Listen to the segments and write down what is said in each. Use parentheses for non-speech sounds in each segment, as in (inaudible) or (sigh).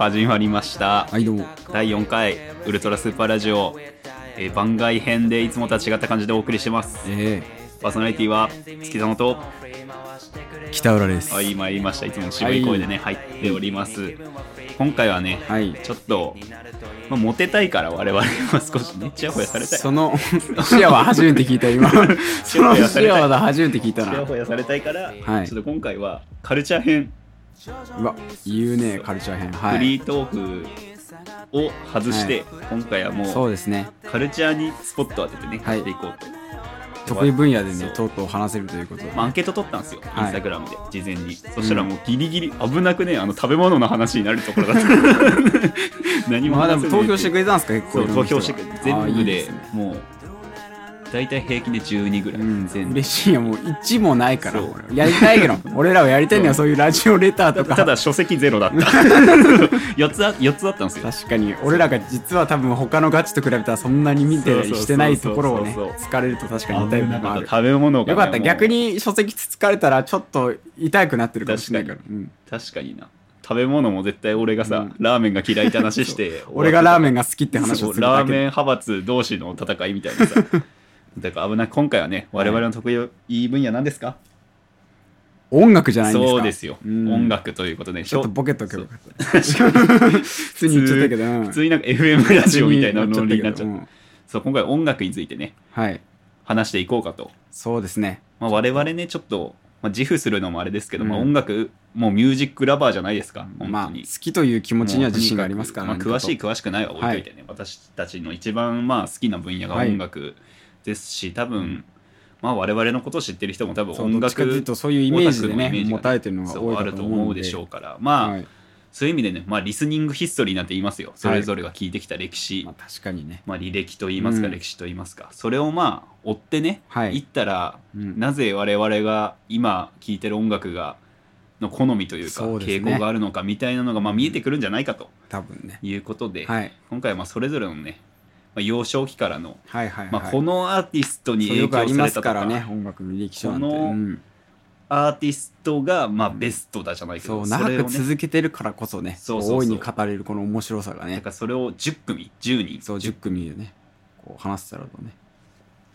はい始まりました、はいどうも。第4回ウルトラスーパーラジオ、えー番外編でいつもとは違った感じでお送りしてます。えパーソナリティは月様とー、北浦です。はい参りました。いつもの渋い声でね、入っております。今回はね、はい。ちょっと、まあ、モテたいから我々は少しねちやほやされたいその視野は初めて聞いた今。(laughs) その視野は初めて聞いたちやなほやされたいから、はい。ちょっと今回はカルチャー編、うわ言うねカルチャー編。はい。フリートークを外して、今回はもそうですね。カルチャーにスポット当ててね、はい。やっていこうと。得意分野でそう。ねとうとう話せるということで、まあ、アンケート取ったんですよ、はい。インスタグラムで、事前に。そしたらもうギリギリ、危なくね、あの食べ物の話になるところだった。(laughs) 何もまあでも話せねえ投票してくれたんですか結構そう、投票してくれて、全部でもう、大体平均で12ぐらい。うん。全部。嬉しいよ。もう1もないから。やりたいけど。(laughs) 俺らはやりたいのはそう。いうラジオレターとか。ただ書籍ゼロだった。(laughs) 4つあ、4つあったんですよ。確かに。俺らが実は多分他のガチと比べたらそんなに見てしてないところをね疲れると確かに痛いもある。食べ物がね、よかった。逆に書籍つつかれたらちょっと痛くなってるかもしれないから、うん。確かにな。食べ物も絶対俺がさ、うん。ラーメンが嫌いって話して、俺がラーメンがが好きって話をするラーだけでメン派閥同士の戦いみたいなさだから危ない今回はね我々の得意分野なんですか、音楽じゃないんですか？そうですよ、うん。音楽ということで。ちょっとボケとけばよかった。(laughs) 普通に言っちゃったけど、うん。普通になんか FM ラジオみたいなノリになっちゃった、うんそう今回音楽についてねはい。話していこうかと、そうですね。まあ、我々ねちょっと、まあ、自負するのもあれですけど、まあ、うん音楽もうミュージックラバーじゃないですか本まあ好、きという気持ちには自信がありますからまあ、詳しい詳しくないは置いといてね、私たちの一番まあ好きな分野が音楽ですし、多分まあ我々のことを知ってる人も多分音どっちかという楽とそういうイメージでね持たれてるのが多いかると思うででしょうからまあ、はい。そういう意味でね、まあ、リスニングヒストリーなんて言いますよ。それぞれが聞いてきた歴史、まあ、確かにね。まあ、履歴と言いますか、うん。歴史と言いますか。それをまあ追ってね、はい。言ったら、うん。なぜ我々が今聴いてる音楽がの好みというか傾向があるのかみたいなのがまあ見えてくるんじゃないかと多分ね。いうことで、はい。今回はまあそれぞれのね、まあ、幼少期からの、はいはいはい、まあ、このアーティストに影響されたとか。からね音楽の履歴書なんて、アーティストがまあベストだじゃないけど、そう長くそれをね続けてるからこそねそうそうそう。大いに語れるこの面白さがだねからそれを10組10人。そう10組でねこう話せたらとね。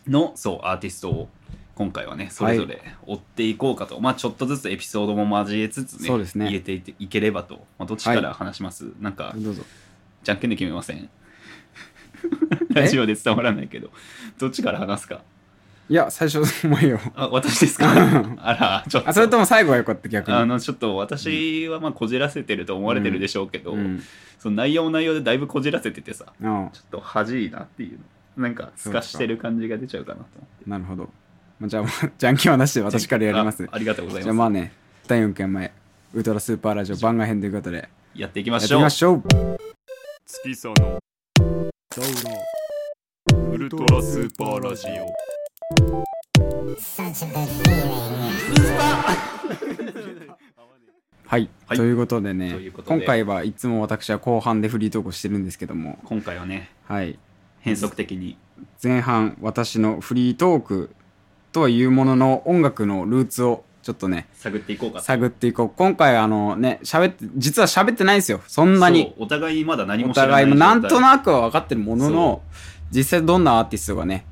のそうアーティストを今回はねそれぞれ追っていこうかと、まあちょっとずつエピソードも交えつつねそうですね。入れていっていければと、まあ、どっちから話します、なんかどうぞ。じゃんけんで決めません？(laughs) ラジオで伝わらないけど。どっちから話すか？いや最初お前よ。あ私ですか？あらちょっと。あそれとも最後はよかった逆に。あのちょっと私はまあこじらせてると思われてるでしょうけど、うん。その内容も内容でだいぶこじらせててさうん。ちょっと恥いなっていうの。なんか透かしてる感じが出ちゃうかなと思って。なるほど、まあ、じゃあもう (laughs) じゃんけんはなしで私からやります。あありがとうございじゃあままあね第4回前ウルトラスーパーラジオ番外編ということで。すやっていきまやってしょうみましょう。月さのウルトラスーパーラジオ。(laughs) はい、はい。ということでね今回はいつも私は後半でフリートークをしてるんですけども。今回はねはい。変則的に。前半私のフリートークとはいうものの音楽のルーツをちょっとね探っていこうかと。探っていこう。今回あのね喋って実は喋ってないんですよ。そんなに。お互いまだ何おも知らない互いもなんとくなくは分かってるものの実際どんなアーティストがね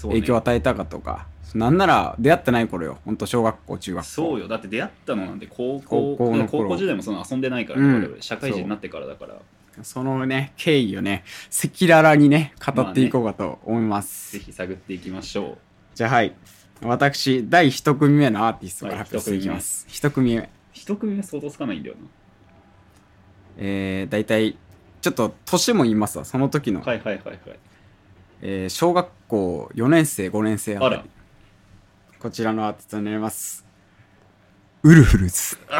影影響を与えたかとかなんなら出会ってない頃よ。ほんと小学校中学校。そうよ。だって出会ったのなんて高校高校の頃。高校時代もその遊んでないから、うん。社会人になってからだから。そのね経緯をね赤裸々にね語っていこうかと思います、ぜひ探っていきましょじゃあはい私第一組目のアーティストからはい発表していきます。一組目。う一組目想像つかないんだよえー、大体ちょっと年も言いますわ。その時の、なはいはいはいはい。えー小学校4年生5年生あたこちらのアーティストになりますウルフルズ。(laughs)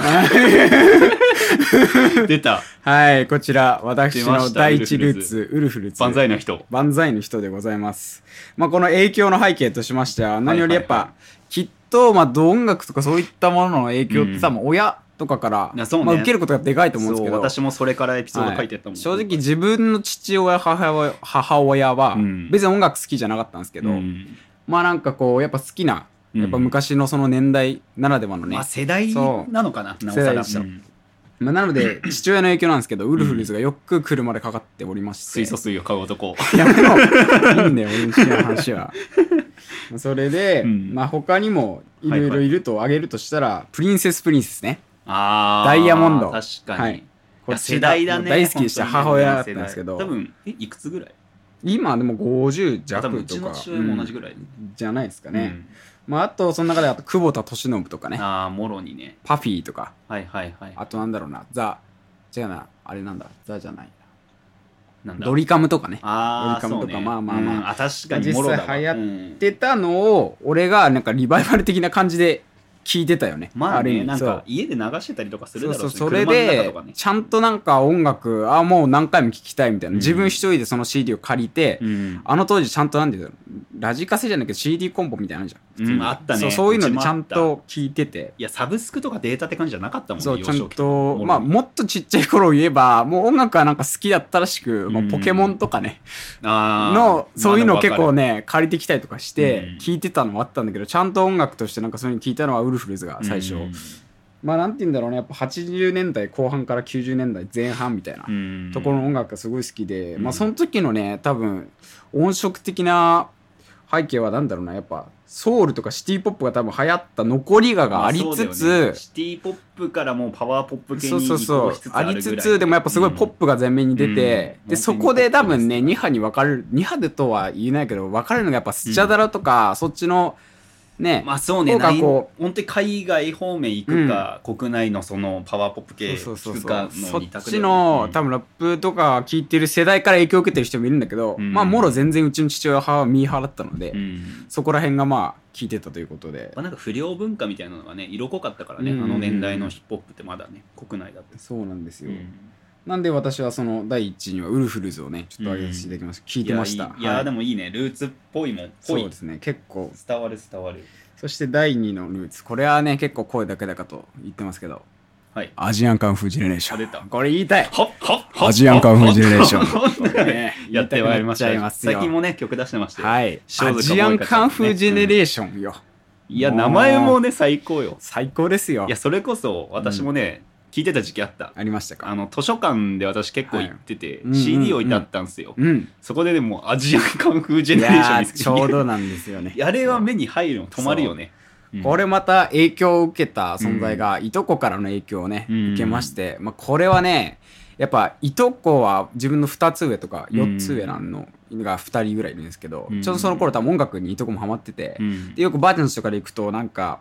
出た。はいこちら私の第一ウルーツウルフルズ。万歳の人。万歳の人でございます。まあ、この影響の背景としましては、何よりやっぱ、きっと、まあ、音楽とかそういったものの影響ってさ、う親とかから、まあ、受けることがでかいと思うんですけど、私もそれからエピソード書いてったもん、はい正直自分の父親、母親母親はうん、別に音楽好きじゃなかったんですけど、うん。まあなんかこう、やっぱ好きな、うんやっぱ昔のその年代ならではのね、まあ世代そう。なのかななおさら。まあ、なので (clears throat) 父親の影響なんですけどウルフルズがよく車でかかっておりまし。て、水素水を買う男。やめろいいんだよ俺の知らん話は。(laughs) それで、うん。まあ他にもいろいろいると挙げるとしたら、プリンセスプリンセスね。あーダイヤモンド。確かに、はい。いや世代だね大好きでした。母親だったんですけど。多分えいくつぐらい？今でも50多分うち弱とかの父親も同じぐらい、うん。じゃないですかね、うんまああとその中であと久保田利伸とかね。ああもろにね。パフィーとか。はいはいはい。あとなんだろうな。ザ違うな。あれなんだ。ザじゃない。なんだ。ドリカムとかね。ああドリカムとか。そうね。まあまあまあ。うんあ確かに実際流行っうん出たのを俺がなんかリバイバル的な感じで聞いてたよね。まあねなんか家で流してたりとかするそうだろしそううそれでね。ちゃんとなんか音楽あもう何回も聴きたいみたいな、うん。自分一人でその CD を借りて、うん。あの当時ちゃんとなんていうのラジカセじゃなくて CD コンボみたいなのあるじゃんうん。あったね。そうそういうのでちゃんと聴いてて。いやサブスクとかデータって感じじゃなかったもんねそうちゃんとまあもっとちっちゃい頃を言えばもう音楽はなんか好きだったらしく、まあうんポケモンとかね、のそういうのを結構ね借りてきたりとかしてうん。聞いてたのもあったんだけどちゃんと音楽としてなんかそういうの聞いたのはウルフルズが最初、うんまあなんて言うんだろうねやっぱ80年代後半から90年代前半みたいなうん。ところの音楽がすごい好きで、うん。まあその時のね多分音色的な背景はなんだろうなやっぱソウルとかシティポップが多分流行った残りががありつまあね。シティポップからもうパワーポップ系に移そうそうそう。行しつつああるぐらいりつつでもやっぱすごいポップが前面に出て、うん。でそこで多分ね2派に分かれる2派でとは言えないけど分かれるのがやっぱスチャダラとか、そっちのね、まあそうねないこ本当に海外方面行くか、国内のそのパワーポップ系そうそうそう行くかそっの二択ちの多分分ラップとか聞いてる世代から影響を受けてる人もいるんだけど、うん。まあもろ全然うちの父親はミーハーだったので、うん。そこら辺がまあ聞いてたということで。まあ、なんか不良文化みたいなのがね色濃かったからね、うん。あの年代のヒップホップってまだね国内だって。そうなんですよ、うんなんで私はその第一位にはウルフルズをねちょっと挙げさせていただきました、聞いてました。いやでもいいね。ルーツっぽいもん。ぽい。そうですね。結構。伝わる伝わる。そして第2のルーツ。これはね結構声だけだかと言ってますけど。はい。アジアンカンフージェネレーション。これ言いたい。アジアンカンフージェネレーション。(laughs) やってまいりました最近もね曲出してましたよ。はい。アジアンカンフージェネレーションよ、いや名前もね最高よ。最高ですよ。いやそれこそ私もね、聞いてた時期あった。ありましたか？あの図書館で私結構行ってて、はい。うんうんうん。CD 置いてあったんですよ、うん。そこででもアジアンカンフージェいネレーションや見つけてーちょうどなんですよね。あれは目に入るの止まるよね、う。ん。これまた影響を受けた存在が、いとこからの影響をね、うん。受けまして、まあ、これはねやっぱいとこは自分の2つ上とか4つ上なのが2人ぐらいいるんですけど、うん。ちょうどその頃多分音楽にいとこもハマってて、うん。でよくばあちゃんちとかで行くとなんか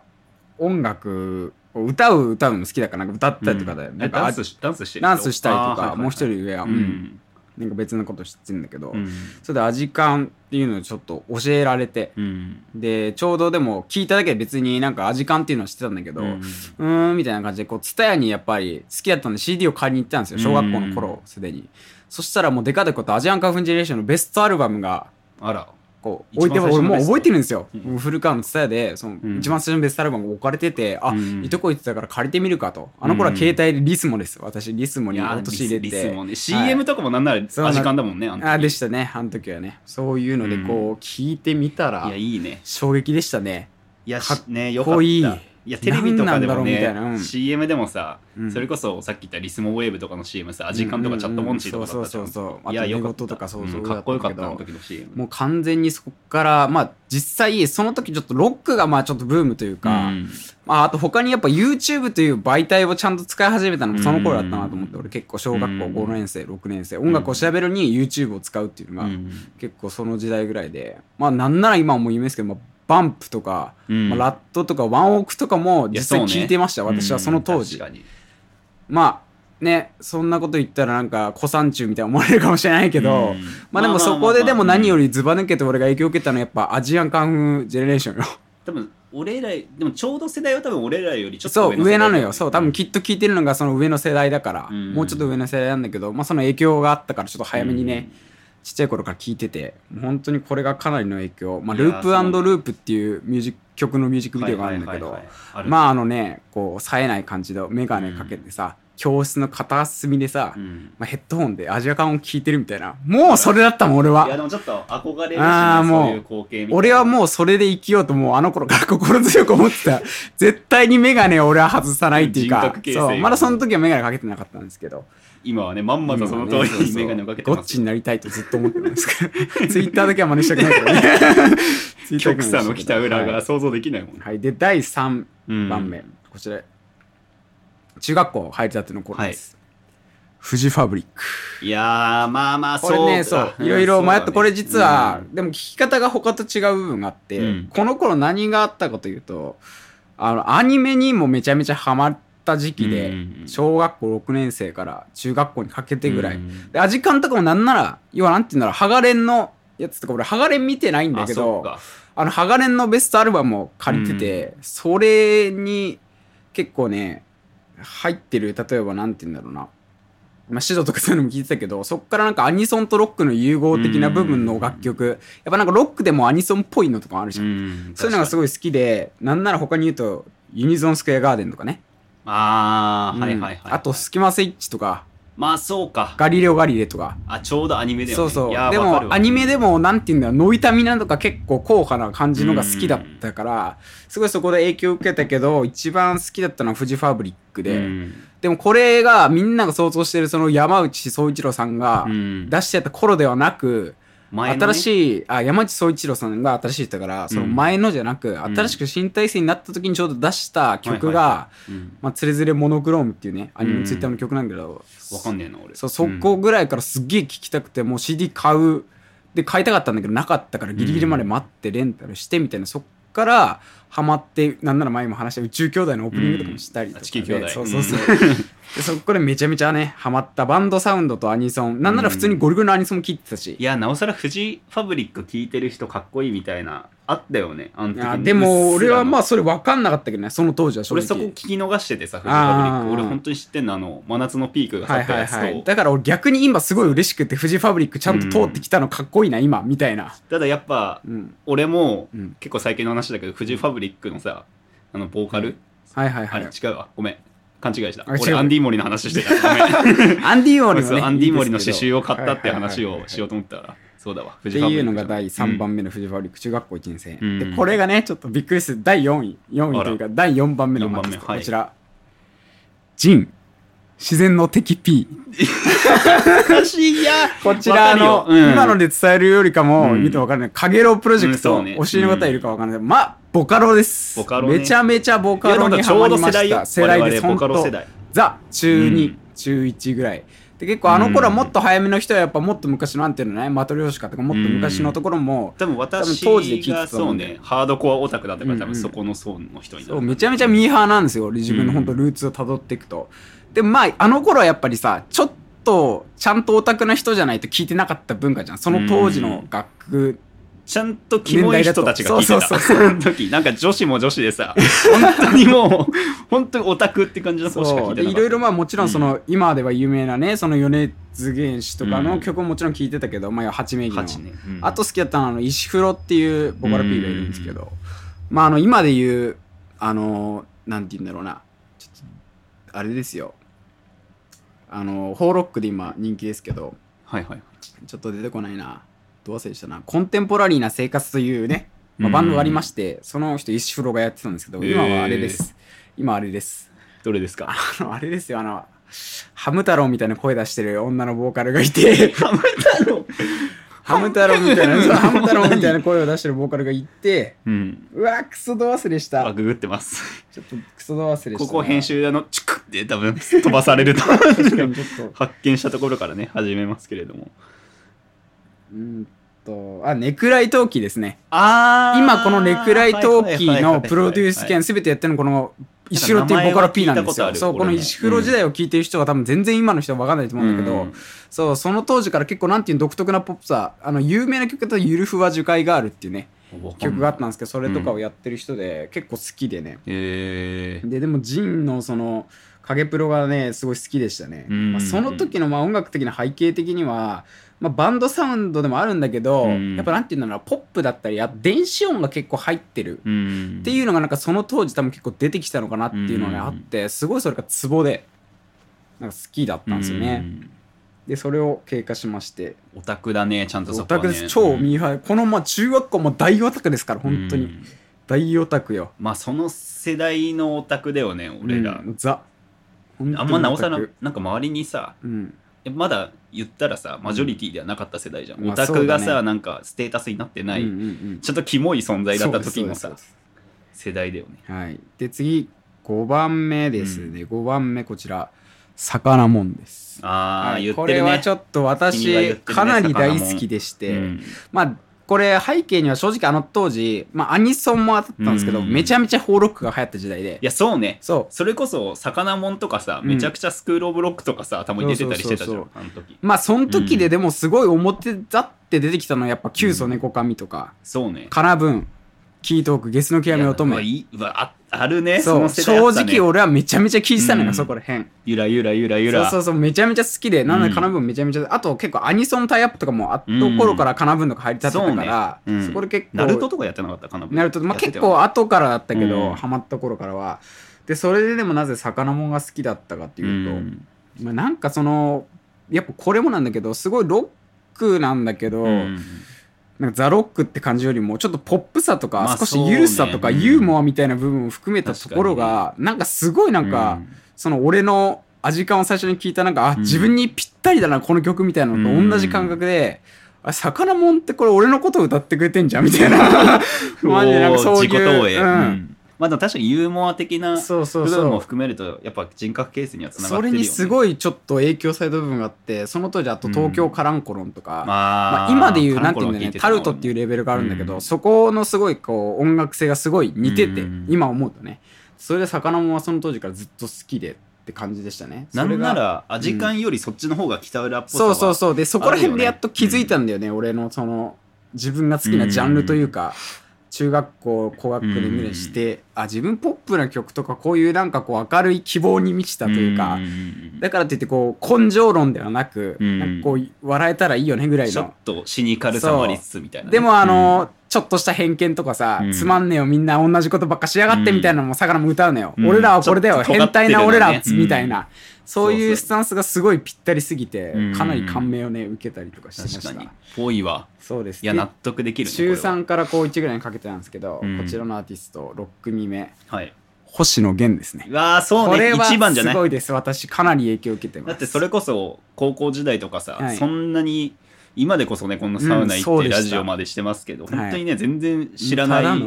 音楽を歌う歌うの好きだからなんか歌ったりとかで、うん。なんかあダンスしダンスしてるダンスしたりとか、あーはいはいはい。もう一人上は、ううん。んなんか別のこと知ってるんだけど、うん。それでアジカンっていうのをちょっと教えられて、うん。でちょうどでも聞いただけで別になんかアジカンっていうのは知ってたんだけど、ううんみたいな感じでこうツタヤにやっぱり好きだったんで CD を買いに行ったんですよ小学校の頃すでに、そしたらもうデカデカとアジアンカーフンジェネレーションのベストアルバムがあらこう置いて俺もう覚えてるんですよ、うん。古川のツタヤでそのうん。一番最初のベストアルバムが置かれてて、あ、うん。いとこ行ってたから借りてみるかと。あの頃は携帯でリスモです。私リスモに落とし入れて。リスリスもね。CM とかもなんならそうアジカンだもんねあでしたね。あの時はね。そういうのでこう聞いてみたらいやいいね。衝撃でしたね。いやかっしねよかった。こいいいやテレビとかでもねいな。うん。CM でもさ、うん。それこそさっき言ったリスモウェーブとかの CM さアジカンとかチャットモンチーとかそうそうそうそう。いやよかった。とかそうそうんかっこよかったの時の CM もう完全にそこからまあ実際その時ちょっとロックがまあちょっとブームというか、うん。まああと他にやっぱ YouTube という媒体をちゃんと使い始めたのもその頃だったなと思って、うん。俺結構小学校うん5年生6年生。音楽を調べるに YouTube を使うっていうのがうん。結構その時代ぐらいでまあなんなら今はもう有名ですけど、まあ、バンプとか、うん。まあ、ラットとかワンオクとかも実際聞いてました、私はその当時、まあねそんなこと言ったらなんか古参中みたいな思われるかもしれないけど、うん。まあでもそこででも何よりズバ抜けて俺が影響を受けたのはやっぱアジアンカンフージェネレーションよ。多分俺らでもちょうど世代は多分俺らよりちょっとそう上なのよ。そう多分ききっと聞いてるのがその上の世代だから、うん。もうちょっと上の世代なんだけど、まあ、その影響があったからちょっと早めにね、ちっちゃい頃から聞いてて本当にこれがかなりの影響、まあ、ループループっていうミュージック曲のミュージックビデオがあるんだけどまああのねこう冴えない感じで眼鏡かけてさ、教室の片隅でさ、うん。まあ、ヘッドホンでアジアカンを聞いてるみたいな。もうそれだったもん俺いやはでもちょっと憧れるし、ね、あーもうそういう光景みたいな。俺はもうそれで生きようともうあの頃から心強く思ってた。(laughs) 絶対にメガネを俺は外さないっていう人かそう。まだその時はメガネかけてなかったんですけど今はねまんまとその通りにメガネをかけてゴッチますよになりたいとずっと思ってるんですけど (laughs) ツイッターだけは真似したくない (laughs) (laughs) けどね。極左の北裏はいが想像できないもんね、はい、で第3うん。番目、こちら。中学校入りたての頃です、フジファブリック。いやーまあまあこれねそう。かいろいろ迷ってこれ実は、うん。でも聞き方が他と違う部分があって、うん。この頃何があったかというとあのアニメにもめちゃめちゃハマった時期で、うん小学校6年生から中学校にかけてぐらい、うんでアジカンとかもなんなら要はなんて言うんだろうハガレンのやつとか俺ハガレン見てないんだあけどあの、ハガレンのベストアルバムを借りてて、それに結構ね、入ってる、例えばなんて言うんだろうな。まあ、シドとかそういうのも聞いてたけど、そっからなんかアニソンとロックの融合的な部分の楽曲、やっぱなんかロックでもアニソンっぽいのとかあるじゃん。うんそういうのがすいごい好きで、なんなら他に言うと、ユニゾンスクエアガーデンとかね。ああ、はいはいはいうん。あと、スキマスイッチとか、まあそうか。ガリレオ・ガリレとか。あちょうどアニメだよね。そうそう。いやーでわかるわ。もアニメでもなんて言うんだろう。ノイタミナとか結構硬派な感じのが好きだったからすごいそこで影響を受けたけど一番好きだったのはフジファブリックで、うん。でもこれがみんなが想像してるその山内総一郎さんがうん。出してた頃ではなく、前のね。新しいあ山内総一郎さんが新しい人だからその前のじゃなく、新しく新体制になった時にちょうど出した曲が、はいはい。はいうん。まあ、つれづれモノクロームっていうねアニメのツイッターの曲なんだけど、わかんねえな俺。そうそこぐらいからすっげえ聴きたくてもう CD 買うで買いたかったんだけどなかったからギリギリまで待ってレンタルしてみたいな、そっからハマってなんなら前も話した宇宙兄弟のオープニングとかもしたりとかで、うん。地球兄弟。そうそうそう、でそこでめちゃめちゃねハマったバンドサウンドとアニソン。なんなら普通にゴリゴリのアニソンも聴いてたし、いやなおさらフジファブリック聞いてる人かっこいいみたいなあったよねあの時いやでも俺はまあそれ分かんなかったけどねその当時は正俺直。そこ聞き逃しててさフジファブリック。俺本当に知ってんのあの真夏のピークがはいはい去ったやつと、はいだから俺逆に今すごい嬉しくてフジファブリックちゃんと通ってきたのかっこいいな今みたいな。ただやっぱうん。俺もうん。結構最近の話だけどフジファブリックのさあのボーカル、はいはいはい。あれ違うわ。ごめん勘違いした。俺アンディ・モリの話してた。(laughs) アンディ・モーリもねアンディ・モリの刺繍を買ったって話をしようと思ったらそうだわ。フっていうのが第3番目のフジファブリック中学校1年生、うん。でこれがねちょっとびっくりする。第4位。4位というか第4番目のマークはい。こちら。ジン。自然の敵 P 難しいや。こちらあの、うん。今ので伝えるよりかも、うん。言うと分かんないかげろうプロジェクト、うんね。お知りの方いるか分かんない。まあボカロです。ボカロね。めちゃめちゃボカロにハマりましうど世代よ。た世代ですボカロ世代。ザ中2、うん。中1ぐらい。で結構あの頃はもっと早めの人はやっぱもっと昔のなんていうのねマトリョーシカとかもっと昔のところも、多分私当時で聞いてたがそうねハードコアオタクだったから多うんうん。分そこの層の人になる。そうめちゃめちゃミーハーなんですよ自分の本当ルーツをたどっていくと、でもまああの頃はやっぱりさちょっとちゃんとオタクな人じゃないと聞いてなかった文化じゃん。その当時の楽ちゃんとキモい人たちが聞いてた。そうそうその時なんか女子も女子でさ本当にもう本当にオタクって感じの子しか聞そいうてないろいろまあもちろんその、今では有名なねその米津玄師とかうん。の曲ももちろん聞いてたけど、まあ八名義の、うん。あと好きだったのはあの石風呂っていうボカロ P がいるんですけど、まああの今で言うあのなんて言うんだろうな。ちょっとあれですよ。あのホーロックで今人気ですけどはいはい。ちょっと出てこないなどう忘れしたな。コンテンポラリーな生活というね、まあ、うんバンドがありまして、その人石風呂がやってたんですけど今はあれです、今あれです。どれですか？あのあれですよ。あのハム太郎みたいな声出してる女のボーカルがいて。ハム太郎？(laughs) ハム太郎みたいなハム太郎？みたいな声を出してるボーカルがいて。うん。うわクソど忘れした。あググってます。ちょっとクソど忘れした。なここ編集あのチクって多分飛ばされるとと。発見したところからね始めますけれどもうーんとあネクライ陶器ですね。あ今このネクライ陶器のプロデュース権全てやってるのこの石黒っていうボカロ P なんですよ。そうこの石黒時代を聞いてる人が多分全然今の人は分かんないと思うんだけど、うん。そうその当時から結構なんていうの独特なポップさあの有名な曲だと「ゆるふわ樹海ガール」っていうね曲があったんですけどそれとかをやってる人で結構好きでね、えー、ででもジンのその影プロがねすごい好きでしたね、うん。まあ、その時のまあ音楽的な背景的には、まあ、バンドサウンドでもあるんだけど、うん。やっぱなんていうんだろうなポップだったりあと電子音が結構入ってる、うん。っていうのがなんかその当時多分結構出てきたのかなっていうのがね、うんあってすごいそれがツボでなんか好きだったんですよね、うん。でそれを経過しまして。オタクだねちゃんとそオこはね。タクです。超うんミーハー。このまあ中学校も大オタクですから本当に。うん。大オタクよ。まあその世代のオタクだよね俺ら、うん。ザあんまなおさらオタク。なんか周りにさうん。まだ言ったらさマジョリティではなかった世代じゃん、まあオタクがさ、ね。なんかステータスになってない、うんうんうん。ちょっとキモい存在だった時のさ世代だよね。はい。で次5番目ですね、5番目こちら魚もんです。ああ、はい。言ってるね。これはちょっと私ねかなり大好きでして、うん。まあこれ背景には正直あの当時、まあ、アニソンもあったんですけど、うん。めちゃめちゃホーロックが流行った時代で。いやそうね。そう。それこそ魚もんとかさ、うん。めちゃくちゃスクール・オブ・ロックとかさたまに出てたりしてたじゃんそうあの時。まあその時ででもすごい表立って出てきたのはやっぱ旧ソネコカミとか、そうね。カナブンキートークゲスの極み乙女いああるね。そうの世代あ正直俺はめちゃめちゃ聞いてたのよ、うん。そこら辺。ゆらゆらゆらゆらそうそうそうめちゃめちゃ好きでなんでカナブンめちゃめちゃあと結構アニソンタイアップとかもあった頃からカナブンとか入りたってたから、そうねこで結構ナルトとかやってなかった？かなナルトまあ結構後からだったけど、うん。ハマった頃からは。でそれででもなぜ魚もんが好きだったかっていうと、ん。まあ、なんかそのやっぱこれもなんだけどすごいロックなんだけど、うんなんかザ・ロックって感じよりもちょっとポップさとか、まあ少しゆるさとかユーモアみたいな部分を含めたところが、なんかすごいなんか、うん。その俺の味感を最初に聞いたなんかあ、うん。自分にぴったりだなこの曲みたいなのと同じ感覚で、あ魚もんってこれ俺のこと歌ってくれてんじゃんみたいな。(laughs) マジでなんかそう自己投いう、影、うん。うんまあでも確かにユーモア的なそうそう部分もそう含めるとやっぱ人格形成にはつながってそれるよね。にすごいちょっと影響された部分があってその当時あと東京カランコロンとか、ままあ、あ今で言うなんていうんだよねタルトっていうレレベルがあるんだけど、うん。そこのすごいこう音楽性がすごい似てて、うん。今思うとね。それで魚もんはその当時からずっと好きでって感じでしたね。なんならアジカンよりそっちの方が北浦っぽさそうそううそう。でそこら辺でやっと気づいたんだよね俺のその自分が好きなジャンルというか、中学校高学年ぐらいにして、あ自分ポップな曲とかこういうなんかこう明るい希望に満ちたというか、だからといってこう根性論ではなく、うん。なんかこう笑えたらいいよねぐらいちょっのとシニカルさもありつつみたいなね、でもあの、ちょっとした偏見とかさ、うん。つまんねえよみんな同じことばっかしやがってみたいなのも魚も歌うのよ、うん俺らはこれだよ、変態な俺らみたいな、そういそうスタンスがすごいぴったりすぎて、うん。かなり感銘をね受けたりとかしてました。確かに。ぽいわ。そうです。いや納得できるね中これは。3から高1ぐらいにかけてたんですけど、うん。こちらのアーティスト6組目。はい。星野源ですね。うわーそうね。これは一番じゃない？すごいです。私かなり影響を受けてます。だってそれこそ高校時代とかさ、はい。そんなに今でこそねこんなサウナ行ってラジオまでしてますけど、はい。本当にね全然知らない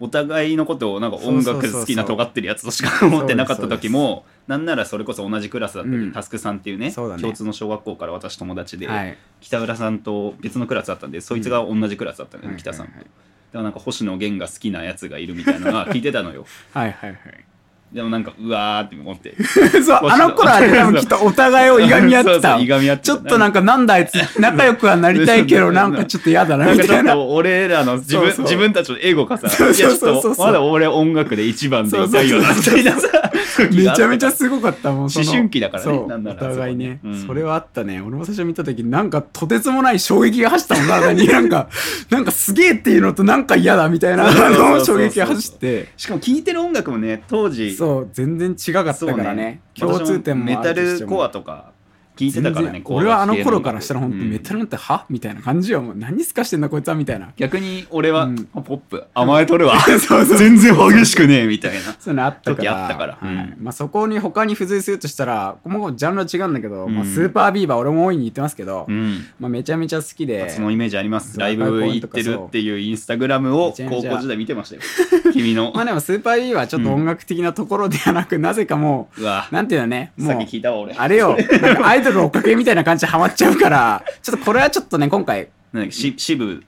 お互いのことをなんか音楽好きな尖ってるやつとしか思ってなかった時もなんならそれこそ同じクラスだったり、うん。タスクさんっていうね共通の小学校から私友達で、はい。北浦さんと別のクラスだったんでそいつが同じクラスだったのよ、はい北さんと。はいはいでもなんか星野源が好きなやつがいるみたいなのは聞いてたのよ。(laughs) はいはいはいでもなんかうわーって思って。(laughs) そう、あの頃はね、多分きっとお互いをいがみ合ってた。いがみ合ってた。ちょっとなんかなんだあいつ仲良くはなりたいけど (laughs) なんかちょっと嫌だなな。んかちょみたいな。っと俺らの自分そうそう。自分たちのエゴがさ、そうそうそうそう。まだ俺音楽で一番でいたいよなみたいなさ、時めちゃめちゃすごかったもん。思春期だからねなんならお互いね。それはあったね。俺も最初見た時なんかとてつもない衝撃が走ったもん、体に。なんか、(laughs) なんかすげえっていうのとなんか嫌だみたいなの衝撃が走って。しかも聴いてる音楽もね、当時、そう、全然違かったからね。共通点もメタルコアとか聴いてたからね俺はあの頃からしたら本当うんメタルなんては？みたいな感じよ。もう何すかしてんだこいつはみたいな。逆に俺は、うん。あポップ。甘えとるわ。(laughs) 全然激しくねえみたいな。そういうのあったから。時あったから。はい。うん。まあ、そこに他に付随するとしたらもうジャンルは違うんだけど、うん。まあ、スーパービーバー俺も大いに言ってますけど、うん。まあ、めちゃめちゃ好きでそのイメージあります。ライブ行ってるっていうインスタグラムを高校時代見てましたよ。君の。(laughs) まあでもスーパービーバーはちょっと音楽的なところではなく、なぜかもうわ。うなんていうのねさっもうき聞いたわ俺。あれよ。アイドルの追っかけみたいな感じでハマっちゃうからちょっとこれはちょっとね今回し渋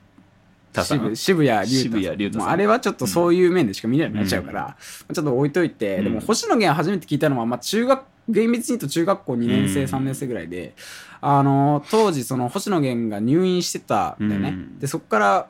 田さん？渋渋谷龍太さん。あれはちょっとそういう面でしか見れなくなっちゃうから、ちょっと置いといて、うん。でも星野源初めて聞いたのは、まあ、中学厳密に言うと中学校2年生、うん3年生ぐらいであの当時その星野源が入院してたんだよね、うん。でそこから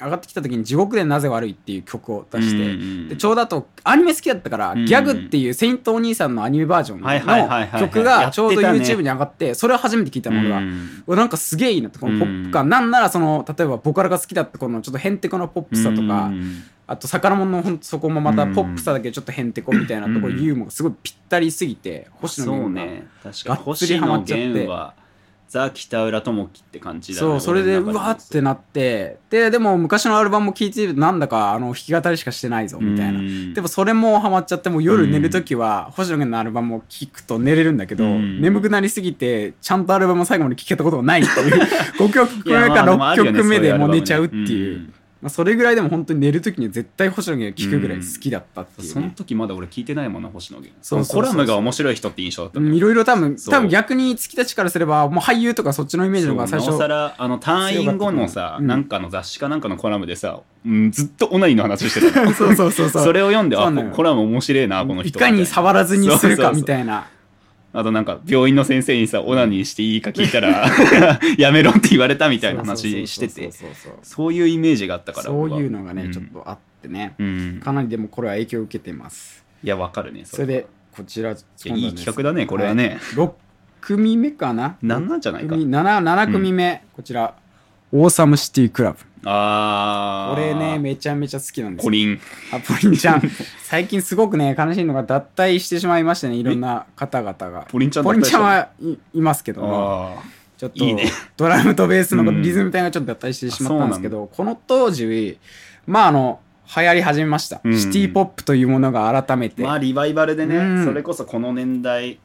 上がってきた時に「地獄でなぜ悪い」っていう曲を出して、うんうんでちょうどあとアニメ好きだったから、うんうん。ギャグっていうセイントお兄さんのアニメバージョンの曲がちょうど YouTube に上がってそれを初めて聞いたの俺は、うんなんかすげえいいなってこのポップ感、なんならその例えばボカロが好きだったこのちょっとヘンテコなポップさとか、うんあと宝物のほんとそこもまたポップさだけちょっとヘンテコみたいなところ、うん。ユーモアがすごいぴったりすぎて星野源がね。確かにがっつりハマっちゃってザ・北浦智樹って感じだねそうそれでうわーってなってででも昔のアルバムも聴いてみるとなんだかあの弾き語りしかしてないぞみたいな。うん。でもそれもハマっちゃってもう夜寝るときは星野源のアルバムを聴くと寝れるんだけど、うん。眠くなりすぎてちゃんとアルバムを最後まで聴けたことがないっていう5曲目かあでもあるよ6ね曲目でもう寝ちゃうっていう。うんまあ、それぐらいでも本当に寝るときには絶対星野源を聴くぐらい好きだったっていう、そのね時まだ俺聞いてないもんな星野源。そうコラムが面白い人って印象だったいろいろ多分多分逆に月たちからすればもう。俳優とかそっちのイメージの方が最初なおさらあの退院後のさ、うんなんかの雑誌かなんかのコラムでさ、うん、ずっとオナニーの話してたの。(laughs) そうそうそうそう。それを読んであコラム面白いなこの人いかに触らずにするかみいたいなあとなんか病院の先生にさオナニーしていいか聞いたら (laughs) やめろって言われたみたいな話しててそういうイメージがあったからそういうのがね、僕はちょっとあってね。うん。かなりでもこれは影響を受けてます。いやわかるねそれでこちらいやいい企画だねこれはね、6組目かな？なんなんじゃないか。7, 7組目、こちらオーサムシティクラブ。ああこれねめちゃめちゃ好きなんですよ。コリン。あポリンちゃん。最近すごくね悲しいのが脱退してしまいましたねいろんな方々が。ポリンちゃんポリンちゃん脱退はいいますけどもあちょっといいね。ドラムとベースのうん。リズム隊がちょっと脱退してしまったんですけど、この当時まああの流行り始めました、うん。シティポップというものが改めて、まあリバイバルでね、うん。それこそこの年代。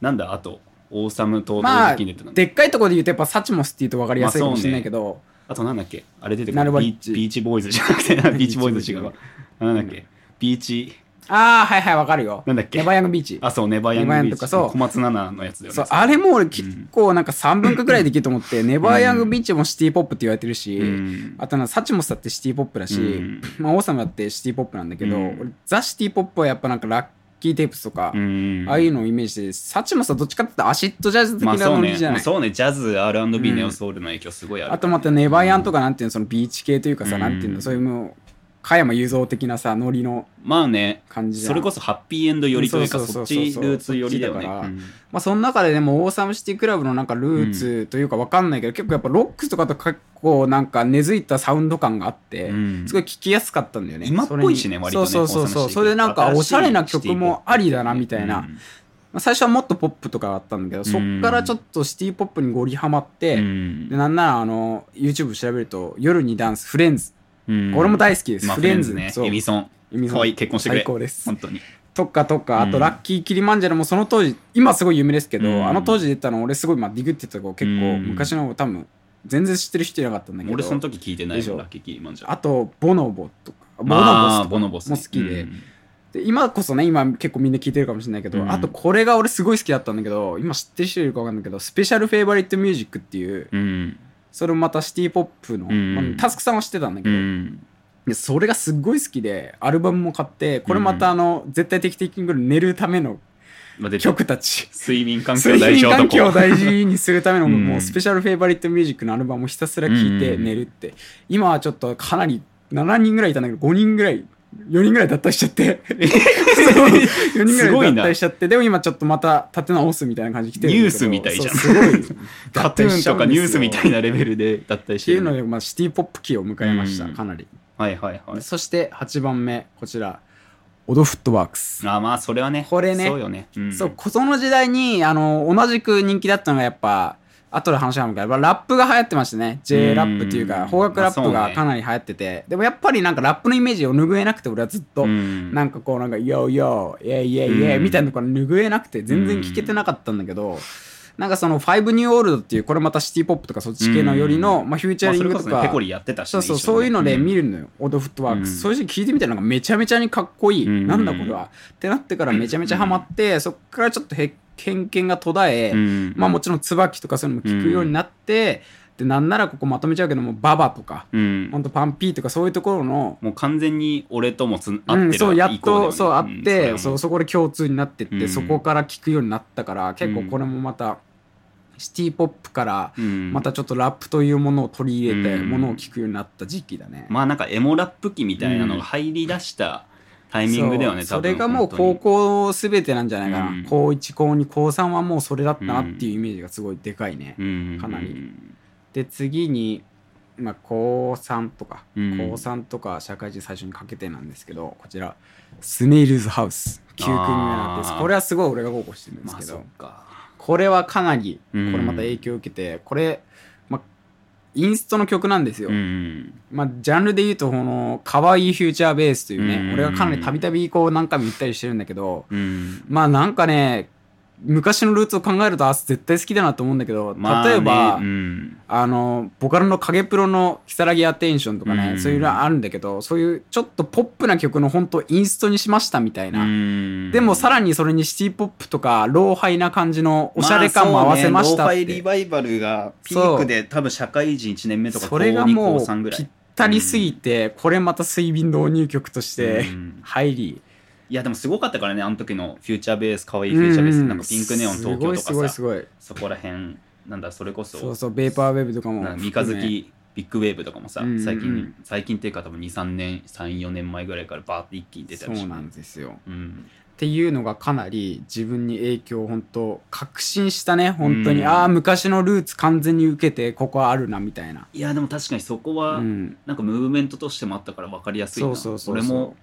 なんだあと Awesome と同まあ時期に出てたのでっかいところで言うとやっぱ Suchmos っていうと分かりやすいかもしれないけど、あとなんだっけ？あれ出てくる。 Beach Boys じゃなくて (laughs) Beach Boys 違うわ。なんだっけ？ビーチ。ああはいはい分かるよ。なんだっけ？ never young beach。あそう never young beach。とかそう。小松菜奈のやつだよね。そうあれも俺結構なんか3分割ぐらいできると思って、ネバーヤングビーチもシティポップって言われてるし、うん。あとな Suchmos だってシティポップだし、うん。まあ、 Awesome だってシティポップなんだけど、うん。俺ザ・シティポップはやっぱなんかラッキーテープスとか、うんああいうのをイメージして Suchmos はどっちかっていうとアシッドジャズ的なまあそうね。ノリじゃない、そうね。ジャズ R&B うん。ネオソウルの影響すごいある。あとまたネバーヤンとかなんていうのそのビーチ系というかさ、うん。なんていうのそういうもう加山雄三的なさノリのまあね感じそれこそはっぴいえんど寄りというかそっちルーツ寄りだよねうんまあその中ででも Awesome City Club のなんかルーツというかわかんないけど、結構やっぱロックとかと結構なんか根付いたサウンド感があって、うんすごい聴きやすかったんだよね今っぽいしね割とねそうそうそうそれでなんかおしゃれな曲もありだなみたいな、最初はもっとポップとかあったんだけど、そっからちょっとシティポップにゴリハマって、うんでなんならあの YouTube 調べると夜にダンスフレンズ、うん。俺も大好きです、まあフレンズ。ね。そう。エミソン。エミソン。かわい。い結婚してくれ。最高です。本当に。とかとかあとうん。ラッキーキリマンジャロもその当時今すごい有名ですけど、うん。あの当時出たの俺すごいまあディグってたとこ結構うん。昔の多分全然知ってる人いなかったんだけど。俺その時聞いてないでしょもんラッキーキリマンジャロあとボノボとか。ボノボスボノボス。も好きで,、うん。で今こそね今結構みんな聞いてるかもしれないけど、うん。あとこれが俺すごい好きだったんだけど今知ってる人いるか分かんないけど Special Favorite Music っていううんそれもまたシティポップの、うん。まあタスクさんは知ってたんだけうど、ん。でそれがすっごい好きでアルバムも買ってこれまたあの、絶対定期的に寝るための曲たち。睡眠環境睡眠大事男。環境を大事にするためのうん。もう Special Favorite Music のアルバムをひたすら聴いてうん寝るって。今はちょっとかなり7人ぐらいいたんだけど5人ぐらい4人ぐらい脱退しちゃって。(laughs) 4人ぐらい脱退しちゃって。でも今ちょっとまた立て直すみたいな感じ来てるニュースみたいじゃん。(laughs) すごいカトゥーンとかニュースみたいなレベルで脱退してるていうので、まあ、シティポップ期を迎えました、うん。かなり、はいはいはい。そして8番目こちらオドフットワークス。あまあそれはね。これね。そうよね。うん。そう、その時代に、あの、同じく人気だったのがやっぱ、後で話があるから、ラップが流行ってましたね。J ラップっていうか、うん邦楽ラップがかなり流行ってて、でもやっぱりなんかラップのイメージを拭えなくて、俺はずっと、うん。なんかこうなんか、 yo yo、yeah yeah yeah うん。みたいなところ拭えなくて、全然聞けてなかったんだけど、なんかその、 FIVE NEW OLD っていう、これまたシティポップとかそっち系のよりの、まあ、フィーチャまあリングとか、それこそねやってたしねそうそう、そういうので見るるのよ、 Odd Foot Works。うん。そういう時聞いてみたらなんかめちゃめちゃにかっこいい。うん。なんだこれは。ってなってからめちゃめちゃハマって、そっからちょっとへ偏見が途絶え、まあもちろん椿とかそういうのも聞くようになって、で、なんならここまとめちゃうけども、ババとか、うん。ほんとパンピーとかそういうところの、もう完全に俺ともつ合ってるうん、そう、やっと、そう、あっんて、それはもそう、そこで共通になってって、うん。そこから聞くようになったから、結構これもまた、シティポップからうん。またちょっとラップというものを取り入れてうん。ものを聞くようになった時期だね、まあなんかエモラップ期みたいなのが入り出したタイミングだよね、それがもう高本校すべてなんじゃないかな、うん。高1高2高3はもうそれだったなっていうイメージがすごいでかいね、うん。かなり。で次に、まあ、高3とか、うん。高3とか社会人最初にかけてなんですけどこちらスネイルズハウス。9組目なんです。これはすごい俺が豪語してるんですまあけど、そっか。これはかなりこうん。れまた影響を受けて、これ、まあ、インストの曲なんですよ、うんまあ、ジャンルで言うとこの可愛いフューチャーベースというね、うん俺がかなりたびたびこう何回も言ったりしてるんだけどうん。まあなんかね昔のルーツを考えるとあ絶対好きだなと思うんだけど、まあね例えば、うん。あのボカロの影プロの「如月アテンション」とかね、うん。そういうのあるんだけどそういうちょっとポップな曲の本当インストにしましたみたいな、うん。でもさらにそれにシティポップとかローハイな感じのおしゃれ感も合わせましたって、あそうねローファイリバイバルがピークで多分社会人1年目とかそれが高2もう高3ぐらぴっいたりすぎて、これまた水瓶導入曲としてうん。入り、いやでもすごかったからねあの時のフューチャーベース可愛いフューチャーベース、うんなんかピンクネオン東京とすごいかさすごいすごい。そこら辺なんだそれこそそうそうベーパーウェブとかも。三日月ビッグウェーブとかもさ、うんうんうん。最近最近っていうか多分23年34年前ぐらいからバーって一気に出たりそうなんですよ。うん。っていうのがかなり自分に影響を本当確信したね。本当に、うん。ああ昔のルーツ完全に受けてここあるなみたいな、いやでも確かにそこは、うん、なんかムーブメントとしてもあったから分かりやすいな。そうそうそうそう。俺も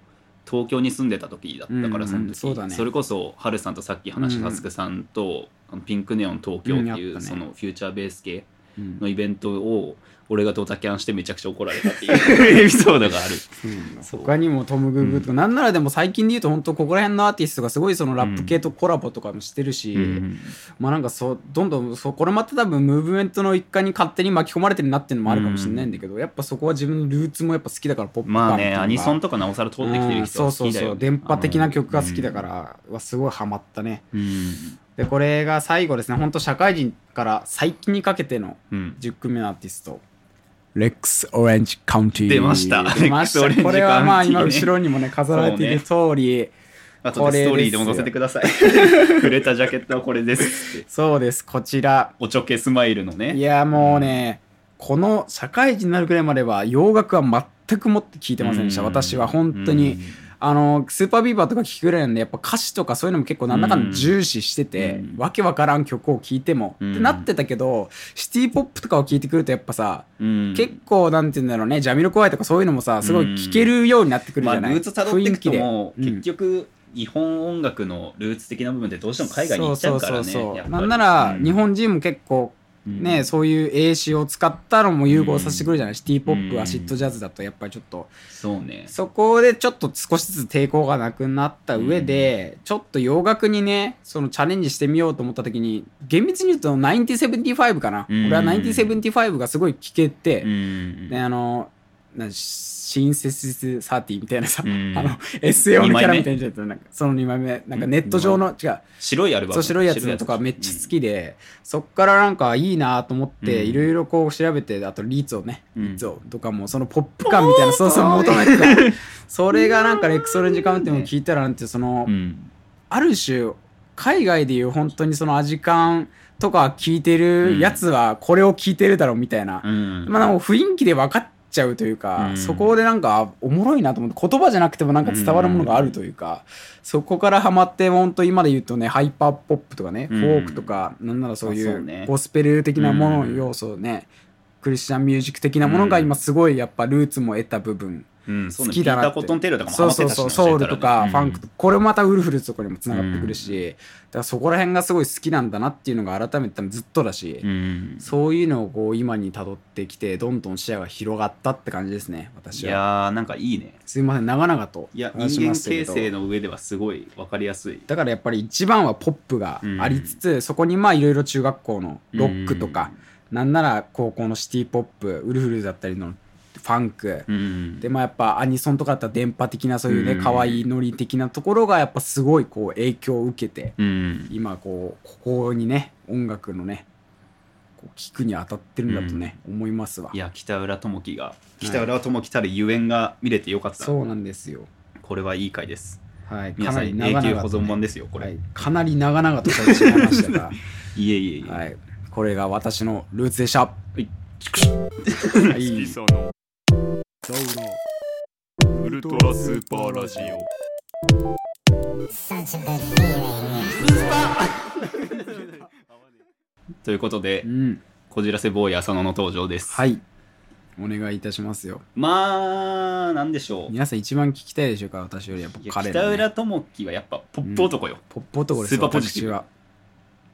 東京に住んでた時だったからうんその時、そうだね。れこそハルさんとさっき話したうんタスクさんと、あのピンクネオン東京っていう、うんね。そのフューチャーベース系うん。のイベントを俺がドタキャンしてめちゃくちゃ怒られたっていう。(laughs) エピソードがある。うんそう他にもトム・グーグーとか、なんならでも最近で言うと本当ここら辺のアーティストがすごいそのラップ系とコラボとかもしてるし、うんまあなんかそうどんどんそうこれまた多分ムーブメントの一環に勝手に巻き込まれてるなっていうのもあるかもしれないんだけど、やっぱそこは自分のルーツもやっぱ好きだからポップまあねアニソンとかなおさら通ってきてる人は好きだよ、ね、うんそうそう。そう電波的な曲が好きだからはすごいハマったね。うん。でこれが最後ですね。本当社会人から最近にかけてのうん。10組目のアーティストレックス・オレンジ・カウンティ出ました。出ました。これはまあ今後ろにもね飾られている通り。あとでストーリーでも載せてください。触れたジャケットはこれです。そうです。こちら。おちょけスマイルのね。いやもうねこの社会人になるくらいまでは洋楽は全くもって聞いてませんでした。うん。私は本当にあのスーパービーバーとか聞くぐらいなんでやっぱ歌詞とかそういうのも結構なんだかんだ重視してて、うん。わけわからん曲を聴いても、うん。ってなってたけどシティポップとかを聴いてくるとやっぱさ、うん。結構なんて言うんだろうねジャミロクワイとかそういうのもさすごい聴けるようになってくるじまあゃない、ルーツたどっていくとも雰囲気で。結局日本音楽のルーツ的な部分ってどうしても海外に行っちゃうからねなんならうん。日本人も結構ね、うん。そういう英詞を使ったのも融合させてくるじゃない、シティポップうんアシッドジャズだとやっぱりちょっと。そうね。そこでちょっと少しずつ抵抗がなくなった上で、ちょっと洋楽にねそのチャレンジしてみようと思った時に厳密に言うと1975かな、うん。俺は1975がすごい聴けて、うん。であのなシンセシス30みたいなさ、うん。(laughs) あの SAO のキャラみたいななんかその2枚目。なんかネット上の、違う。白いアルバムそう白いやつとかめっちゃ好きで、そっからなんかいいなと思ってうん。いろいろこう調べてあとリーツをね、うん。リーツをとかもそのポップ感みたいなそうそう求めてた。(laughs) それがなんかレックスオレンジカウンティも聞いたらなんてその、うんある種海外でいう本当にそのアジカンとか聞いてるやつはこれを聞いてるだろうみたいな、うん。まあ雰囲気で分かっちゃうというか、うん。そこでなんかあおもろいなと思って言葉じゃなくてもなんか伝わるものがあるというか、そこからハマって本当今で言うとねハイパーポップとかね、うん。フォークとかなんならそういうゴスペル的なもの、うん。要素ねクリスチャンミュージック的なものが今すごいやっぱルーツも得た部分、好きだなって。 Peter Cottontale とかもハそうそうそう。ソウルとかファンクととか。これもまたウルフルズとかにもつながってくるし、だからそこら辺がすごい好きなんだなっていうのが改めてずっとだし、うん。そういうのをこう今に辿ってきてどんどん視野が広がったって感じですねい私は。やーなんかいいね。すいません長々といや人間形成の上ではすごい分かりやすい。だからやっぱり一番はポップがありつつ、そこにまあいろいろ中学校のロックとか、なんなら高校のシティポップウルフルズだったりのファンク、うん。でまあやっぱアニソンとかだったら電波的なそういうねうん。可愛いノリ的なところがやっぱすごいこう影響を受けてうん。今こうここにね音楽のねこう聞くに当たってるんだとね、思いますわ。いや北浦智樹が北浦智樹たるゆえんが見れてよかった、そうなんですよ。これはいい回です。はい。皆さん永久保存版ですよこれ、はい、かなり長々とされてしまいました。が (laughs) い、えいえいえ、はい、これが私のルーツでした。はい。はい。月そのウルトラスーパーラジオ (laughs) ということでうん。こじらせ坊や浅野の登場ですはい。お願いいたしますよ。まあなんでしょう皆さん一番聞きたいでしょうか私よりやっぱいや彼の、ね。北浦智樹はやっぱポップ男よ、ポップ男ですスーパーポジティブ私は。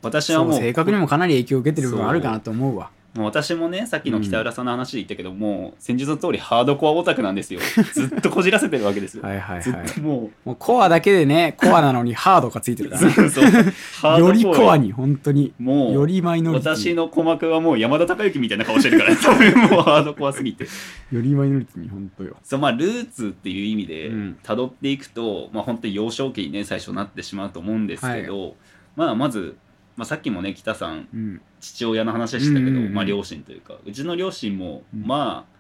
私はもうそう性格にもかなり影響を受けてる部分あるかなと思うわ。もう私もねさっきの北浦さんの話で言ったけど、もう先日の通りハードコアオタクなんですよ (laughs) ずっとこじらせてるわけですよ、はいはいずはい。っとももうコアだけでね、コアなのにハードがついてるうからね。そうそうハードよりコアにに、本当に。もうよりマイノリティ。私の鼓膜はもう山田孝之みたいな顔してるから、(laughs) 多分もうハードコアすぎてよりマイノリティに本当よ。そうまあルーツっていう意味でうん辿っていくと、まあ本当に幼少期にね最初なってしまうと思うんですけど、まあまず、まあ、さっきもね北さんうん。父親の話でしたけど、うんうんうんまあ両親というかうちの両親も、うんまあ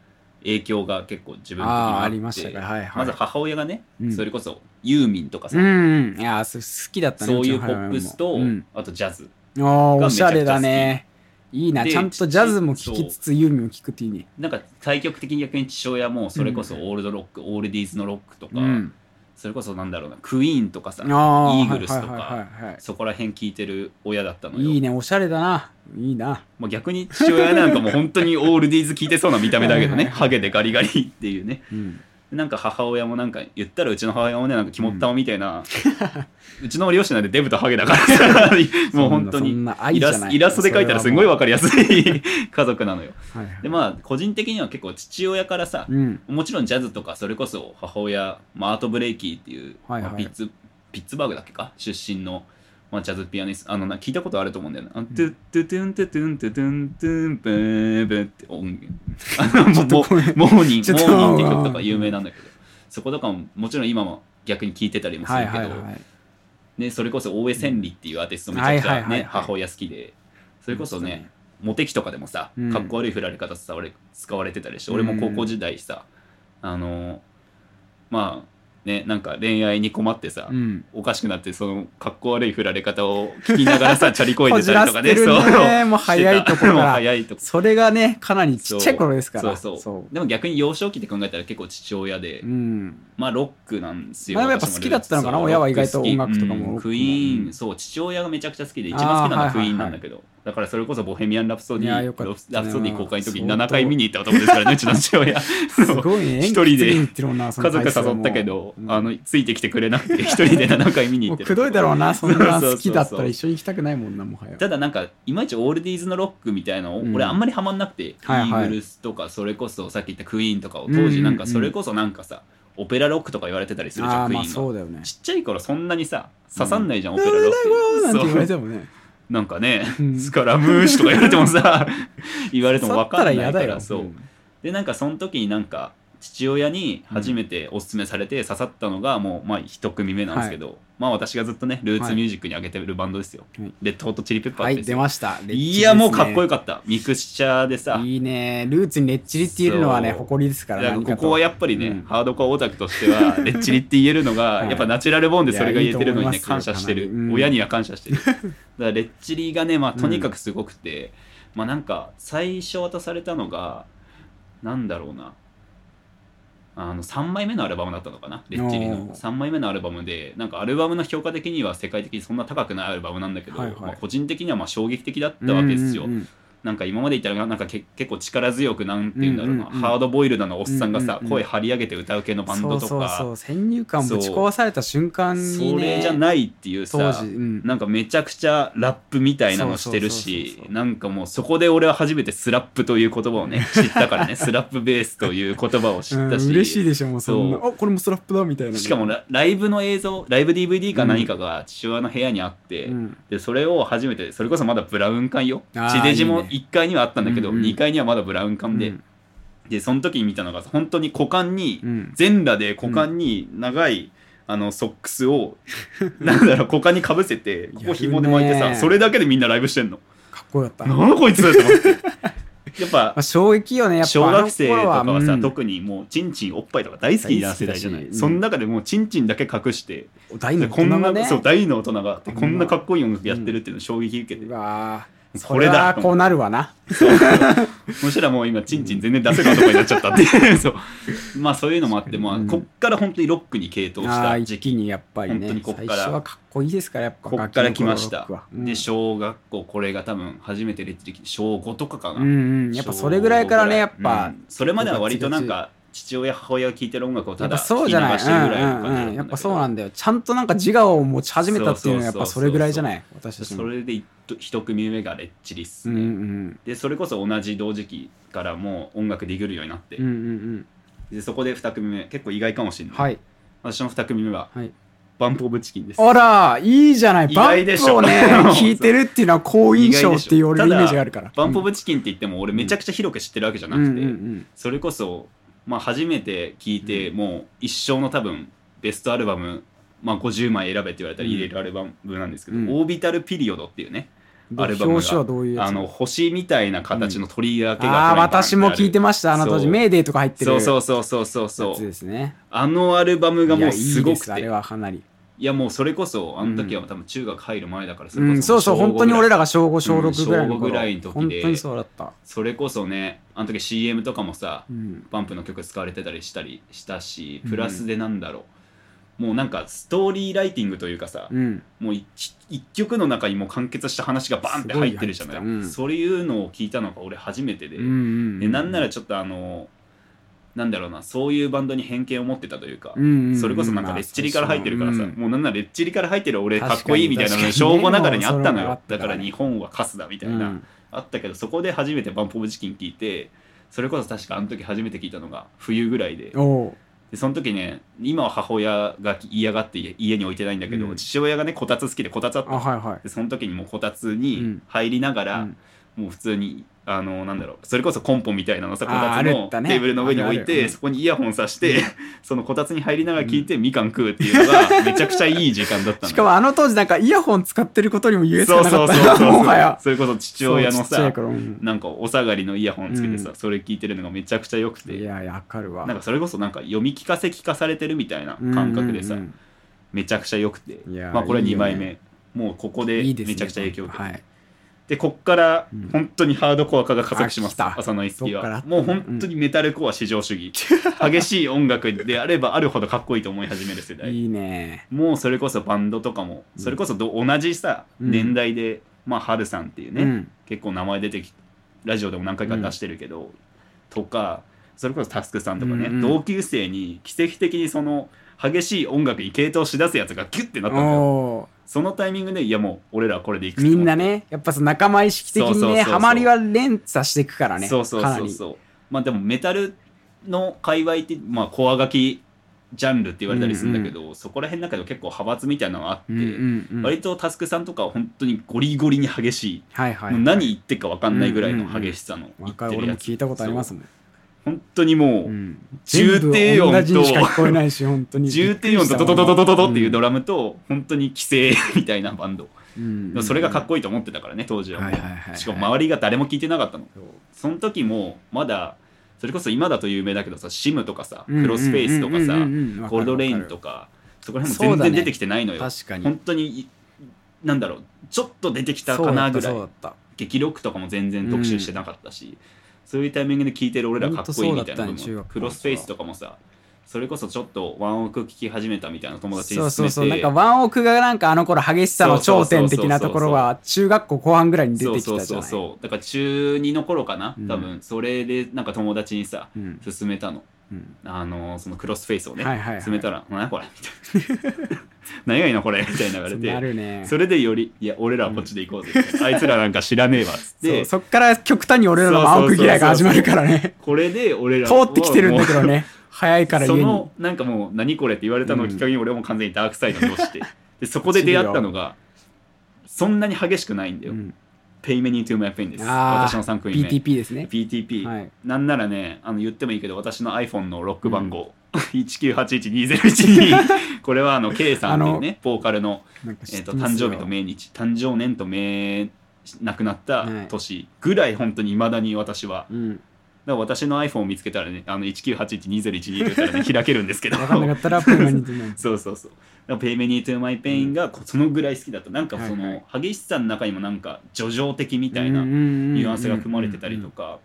影響が結構自分的にああ、あってありましたか。はいはい。まず母親がね、うんそれこそユーミンとかさ、うんうん。いや好きだったね。そういうポップスと、うん。あとジャズああ、おしゃれだね。いいな。でちゃんとジャズも聴きつつ、ユーミンも聴くっていいね。なんか対極的に逆に父親もそれこそオールドロック、オールディーズのロックとか、うん。それこそなんだろうなクイーンとかさイーグルスとかそこら辺聞いてる親だったのよいいね、おしゃれだな。いいな。まあ、逆に父親なんかもう本当にオールディーズ聞いてそうな見た目だけどね (laughs) ハゲでガリガリっていうねうん。なんか母親もなんか言ったらうちの母親もねなんか肝っ玉みたいな、うちの両親なんてデブとハゲだから。さ (laughs) もう本当にイラスイラストで描いたらすごいわかりやすい家族なのよ。はいはい。でまあ個人的には結構父親からさ、うん。もちろんジャズとかそれこそ母親、まあ、アート・ブレイキーっていう、はいはい。まあピッツピッツバーグだっけか？出身の、まあ、ジャズピアニストあのな聞いたことあると思うんだよね。あのトゥットゥトゥントゥトゥントゥトゥントゥンブーブーって音源。モーニング Moanin' って曲とか有名なんだけど。そことかももちろん今も逆に聞いてたりもすはるけど。ね、それこそ大江千里っていうアーティストめちゃくちゃね母親好きで。それこそねモテ期とかでもさ、うん。かっこ悪い振られ方使われ使われてたりして、うん俺も高校時代さあのまあねなんか恋愛に困ってさ、うん。おかしくなってそのかっこ悪い振られ方を聞きながらさ (laughs) チャリこいでたりとかねこじらせてるね。もう早いとこから。(laughs) もう早いとこそれがね、かなりちっちゃい頃ですから。そうそう。でも逆に幼少期って考えたら結構父親で、うん。まあロックなんですよ。まあやっぱ好きだったのかなそう親は意外と音楽とかもうんクイーン、うん。そう、父親がめちゃくちゃ好きで、一番好きなのはクイーンはいはい。はいなんだからそれこそボヘミアン・ラプソディラプソディ公開の時に相当7回見に行った男ですからね、う。ちの父親。(laughs) すごいね。一人で家族誘ったけど、うん。あの、ついてきてくれなくて、一人で7回見に行ってくどいだろうな、(laughs) そんな好きだったら一緒に行きたくないもんな、もはや。ただなんかいまいちオールディーズのロックみたいなの俺あんまりハマんなくて、イーグルスとかそれこそさっき言ったクイーンとかを当時なんかうんうんうん。それこそなんかさ、オペラロックとか言われてたりするじゃんクイーンが、そうだよね。ちっちゃい頃そんなにさ刺さんないじゃん、オペラロックなんて言われてもね。なんかね、うん。スカラムーシュとか言われてもさ (laughs) 言われても分かんないからそう、でなんかその時になんか父親に初めておすすめされて刺さったのがもうまあ一組目なんですけど、まあ私がずっとねルーツミュージックに上げてるバンドですよ、はい。レッドホットチリペッパはい、ーズですよ、出ました。いやもうかっこよかかった。ミクスチャーでさ。いいね。ルーツにレッチリって言えるのはね、誇りですからだから何かとここはやっぱりね、うん。ハードコアオタクとしては (laughs) レッチリって言えるのが、はい。やっぱナチュラルボーンでそれが言えてるのにね感謝してる、うん。親には感謝してる。(laughs) だからレッチリがねまあとにかくすごくて、まあなんか最初渡されたのがなんだろうなあの3枚目のアルバムだったのかな？レッチリの。おー。3枚目のアルバムでなんかアルバムの評価的には世界的にそんな高くないアルバムなんだけど、はいはい。まあ、個人的にはまあ衝撃的だったわけですよ、うんうんうんなんか今まで言ったらなんかけ結構力強くなんて言うんだろうな、うんうんうん。ハードボイルドなおっさんがさ、うんうんうん。声張り上げて歌う系のバンドとか。そうそうそう。先入観ぶち壊された瞬間にそねれじゃないっていうさうん。なんかめちゃくちゃラップみたいなのしてるしなんかもうそこで俺は初めてスラップという言葉をね (laughs) 知ったからね。スラップベースという言葉を知ったし、うん。嬉しいでしょもうそんな。そあこれもストラップだみたいなしかもラライブの映像ライブ DVD か何かが父親の部屋にあって、うん。でそれを初めてそれこそまだブラウン管よ。地デジもいいね1階にはあったんだけどうんうん。2階にはまだブラウン管で、うん。でその時に見たのが本当に股間に、うん。全裸で股間に長い、あのソックスを (laughs) なんだろう股間にかぶせてここ紐で巻いてさそれだけでみんなライブしてんの。かっこよかった、なんだこいつと思って。やっぱ (laughs) まあ、衝撃よねやっぱ小学生とかはさ、うん。特にもうチンチンおっぱいとか大好きな世代じゃない、大好きだしその中でもうチンチンだけ隠して、大のこんな、大人がね。そう大の大人があってうん。こんなかっこいい音楽やってるっていうの衝撃受けて、うわこれだこうなるわな。そしたらもう今チンチン全然出せる男になっちゃったって。い (laughs) うそう。まあそういうのもあって、まあ、うんこっから本当にロックに傾倒した時期。にやっぱり本当ねにこっから。最初はかっこいいですから、やっぱこっから来ました。うん。で小学校これが多分初めてレッチリ小5とかかな、うんうん、やっぱそれぐらいからね、やっぱ、うん。それまでは割となんか父親母親が聴いてる音楽をただやっぱそうじゃない。聞き流してるぐらいの感じやっぱそうなんだよ。ちゃんとなんか自我を持ち始めたっていうのはやっぱそれぐらいじゃない私たちも。それで一一組目がレッチリっすうんね、うんでそれこそ同じ同時期からもう音楽できるようになって、うん。うんうんうん。でそこで2組目結構意外かもしれない、はい。私の2組目ははい。バンプ・オブ・チキンですあら、いいじゃない。意バン外でしょプをね、(laughs) 聞いてるっていうのは好印象っていう俺のイメージがあるから。バンプ・オブブ・チキンって言っても俺めちゃくちゃ広く知ってるわけじゃなうんくて、うんうんそれこそ、まあ、初めて聞いて、もう一生の多分ベストアルバム、まあ、50枚選べって言われたら入れるアルバムなんですけど「うん。オービタル・ピリオド」っていうね、うん。アルバムがあの星みたいな形の鳥居だけがああ、トランプ私も聞いてました。あの当時、メーデーとか入ってるそうやそうそうそうそうつそう。ですね。あのアルバムがもうすごくて。あれはかなり。いやもうそれこそあの時は多分中学入る前だからそれこうん、そうそう、本当に俺らが小5、小うん6ぐらいの小五ぐらいの時で本当にそうだった。それこそねあの時 CM とかもさうん。バンプの曲使われてたりしたりしたしプラスでなんだろう、もうなんかストーリーライティングというかさ、うん。もう一一曲の中にもう完結した話がバンって入ってるじゃない、うん。そういうのを聞いたのが俺初めてで,、うんうん。でなんならちょっとあのなんだろうなそういうバンドに偏見を持ってたというか、それこそなんかレッチリから入ってるからさ、まあもうなんならレッチリから入ってる俺確かっこいいみたいなのが確かに。ね小5ながらにあったのよ。だから日本はカスだみたいな、うん。あったけどそこで初めてバンプ・オブ・チキン聞いてそれこそ確かあの時初めて聞いたのが冬ぐらいで。でその時ね今は母親が嫌がって家家に置いてないんだけど、うん。父親がねこたつ好きでこたつあったはいはい。でその時にもうこたつうにん。入りながら、うんもう普通にあのなんだろうそれこそコンポみたいなのさこたつのテーブルの上に置いて、そこにイヤホンさして、(laughs) そのこたつに入りながら聞いて、みかん食うっていうのがめちゃくちゃいい時間だったしかもあの当時なんかイヤホン使ってることにも優越そうそうそうそうもはや。それこそ父親のさなんかお下がりのイヤホンつけてさ、うん。それ聞いてるのがめちゃくちゃ良くて。いや、わかるわ。なんかそれこそなんか読み聞かせ聞かされてるみたいな感覚でさ、めちゃくちゃ良くて。まあこれはい2いよね。枚目。もうここでめちゃくちゃ影響を受けて、はい。でこっからうん。本当にハードコア化が加速します、あ来た。浅野一樹は。もう本当にメタルコア至上主義、(laughs) 激しい音楽であればあるほどかっこいいと思い始める世代。いいね。もうそれこそバンドとかもそれこそど同じさ、うん。年代でまあハルさんっていうね、うん。結構名前出てきラジオでも何回か出してるけど、とかそれこそタスクさんとかね、うんうん。同級生に奇跡的にその激しい音楽に傾倒しだすやつがギュッてなったんだよ。おそのタイミングでいやもう俺らはこれでいくーみんなね、やっぱその仲間意識的にね、ハマりは連鎖していくからね。そうそうそうそう。まあでもメタルの界隈ってまあコア書きジャンルって言われたりするんだけど、そこら辺の中でも結構派閥みたいなのがあって、うんうんうん。割とタスクさんとかは本当にゴリゴリに激しい、はいはい。もう何言ってるか分かんないぐらいの激しさの言ってるやつ。俺も聞いたことありますもん。本当にもう、うん。重低音と。重低音とドドドドドドドっていうドラムと本当に規制 (laughs) みたいなバンド、うん。それがかっこいいと思ってたからね当時は。もう、しかも周りが誰も聞いてなかったの。その時もまだそれこそ今だと有名だけどさシムとかさうんクロスフェイスとかさうんうんうんうんコールドレインとかそこら辺も全然出てきてないのよ、確かに。本当にいなんだろうちょっと出てきたかなぐらい。激ロックとかも全然特集してなかったし、そういうタイミングで聴いてる俺らかっこいいみたいなねクロスフェイスとかもさそれこそちょっとワンオク聴き始めたみたいな友達にそうそうそう。なんかワンオクがなんかあの頃激しさの頂点的なところは中学校後半ぐらいに出てきたじゃない。そうそうそうだから中2の頃かなうん。多分それでなんか友達にさうん。勧めたのうん。あのそのクロスフェイスをねはいはいはい。勧めたら「何これ」みたいな「何がいいのこれ」みたいな言われなてるね。それでより「いや俺らはこっちで行こうぜ」あいつらなんか知らねえわっつって。そっから極端に俺らのワンオク嫌いが始まるからね。これで俺ら通ってきてるんだけどね。早いからその。なんかもう何これって言われたのをきっかけに俺はもう完全にダークサイドに落ちて。でそこで出会ったのがそんなに激しくないんだよ、うんペイ money To my Pain です。私の3組目 PTP ですね。PTP、はい。なんならねあの言ってもいいけど私の iPhone のロック番号、19812012 (laughs) これはあの K さんっていうねボーカルの、えー、と誕生日と命日誕生年と命亡くなったはい。年ぐらい本当にいまだに私は。うん。から私の iPhone を見つけたらねあの19812012って言ったらね開けるんですけど。分かんなかったら (laughs) ペーマニティなんそうそうそうだから Pay Many to My Pain がこそのぐらい好きだった。なんかその、はい。激しさの中にもなんか叙情的みたいなニニュアンスが含まれてたりとか。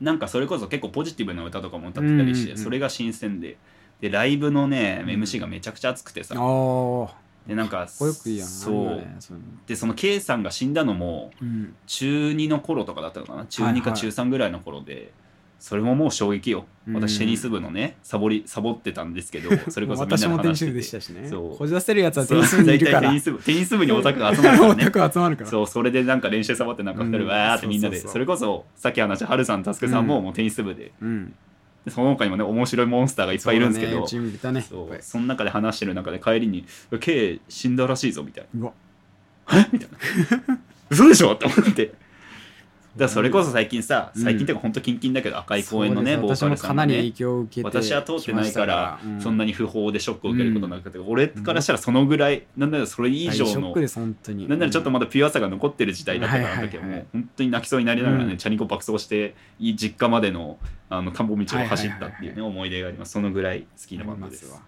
なんかそれこそ結構ポジティブな歌とかも歌ってたりしてそれが新鮮で。でライブのね MC がめちゃくちゃ熱くてさ。でなんかかっこよくいいやんそう。でその K さんが死んだのもうん。中2の頃とかだったのかな？中2はいはい。か中3ぐらいの頃で、それももう衝撃よ。うん。私テニス部のねサボりサボってたんですけど (laughs) それこそみんな私でもテニス部話しててでしたしね。そう。こじらせるやつはテニス部にいるから。大体テニス部テニス部にオタクが集まるから (laughs) オねタク集まるから。そう。それでなんか練習サボってなんか2人うんわーってみんなで、それこそさっき話したハルさんタスクさんもうんもうテニス部で,、うん。でその他にもね面白いモンスターがいっぱいいるんですけど。そねそう。その中で話してる中で帰りに「K 死んだらしいぞ」みたいな。うわ「え？みたいな「嘘でしょ?」って思ってだそれこそ最近さうん。最近っていうか本当キンキンだけど赤い公園のねボーカルさんがね。かなり影響を受けて私は通ってないからそんなに不法でショックを受けることなくて、俺からしたらそのぐらいなんならそれ以上のなんならちょっとまだピュアさが残ってる時代だったからあの時はもう本当に泣きそうになりながらね、うん。チャリンコ爆走していい実家までのあの田んぼ道を走ったっていうね思い出があります。そのぐらい好きなバンドです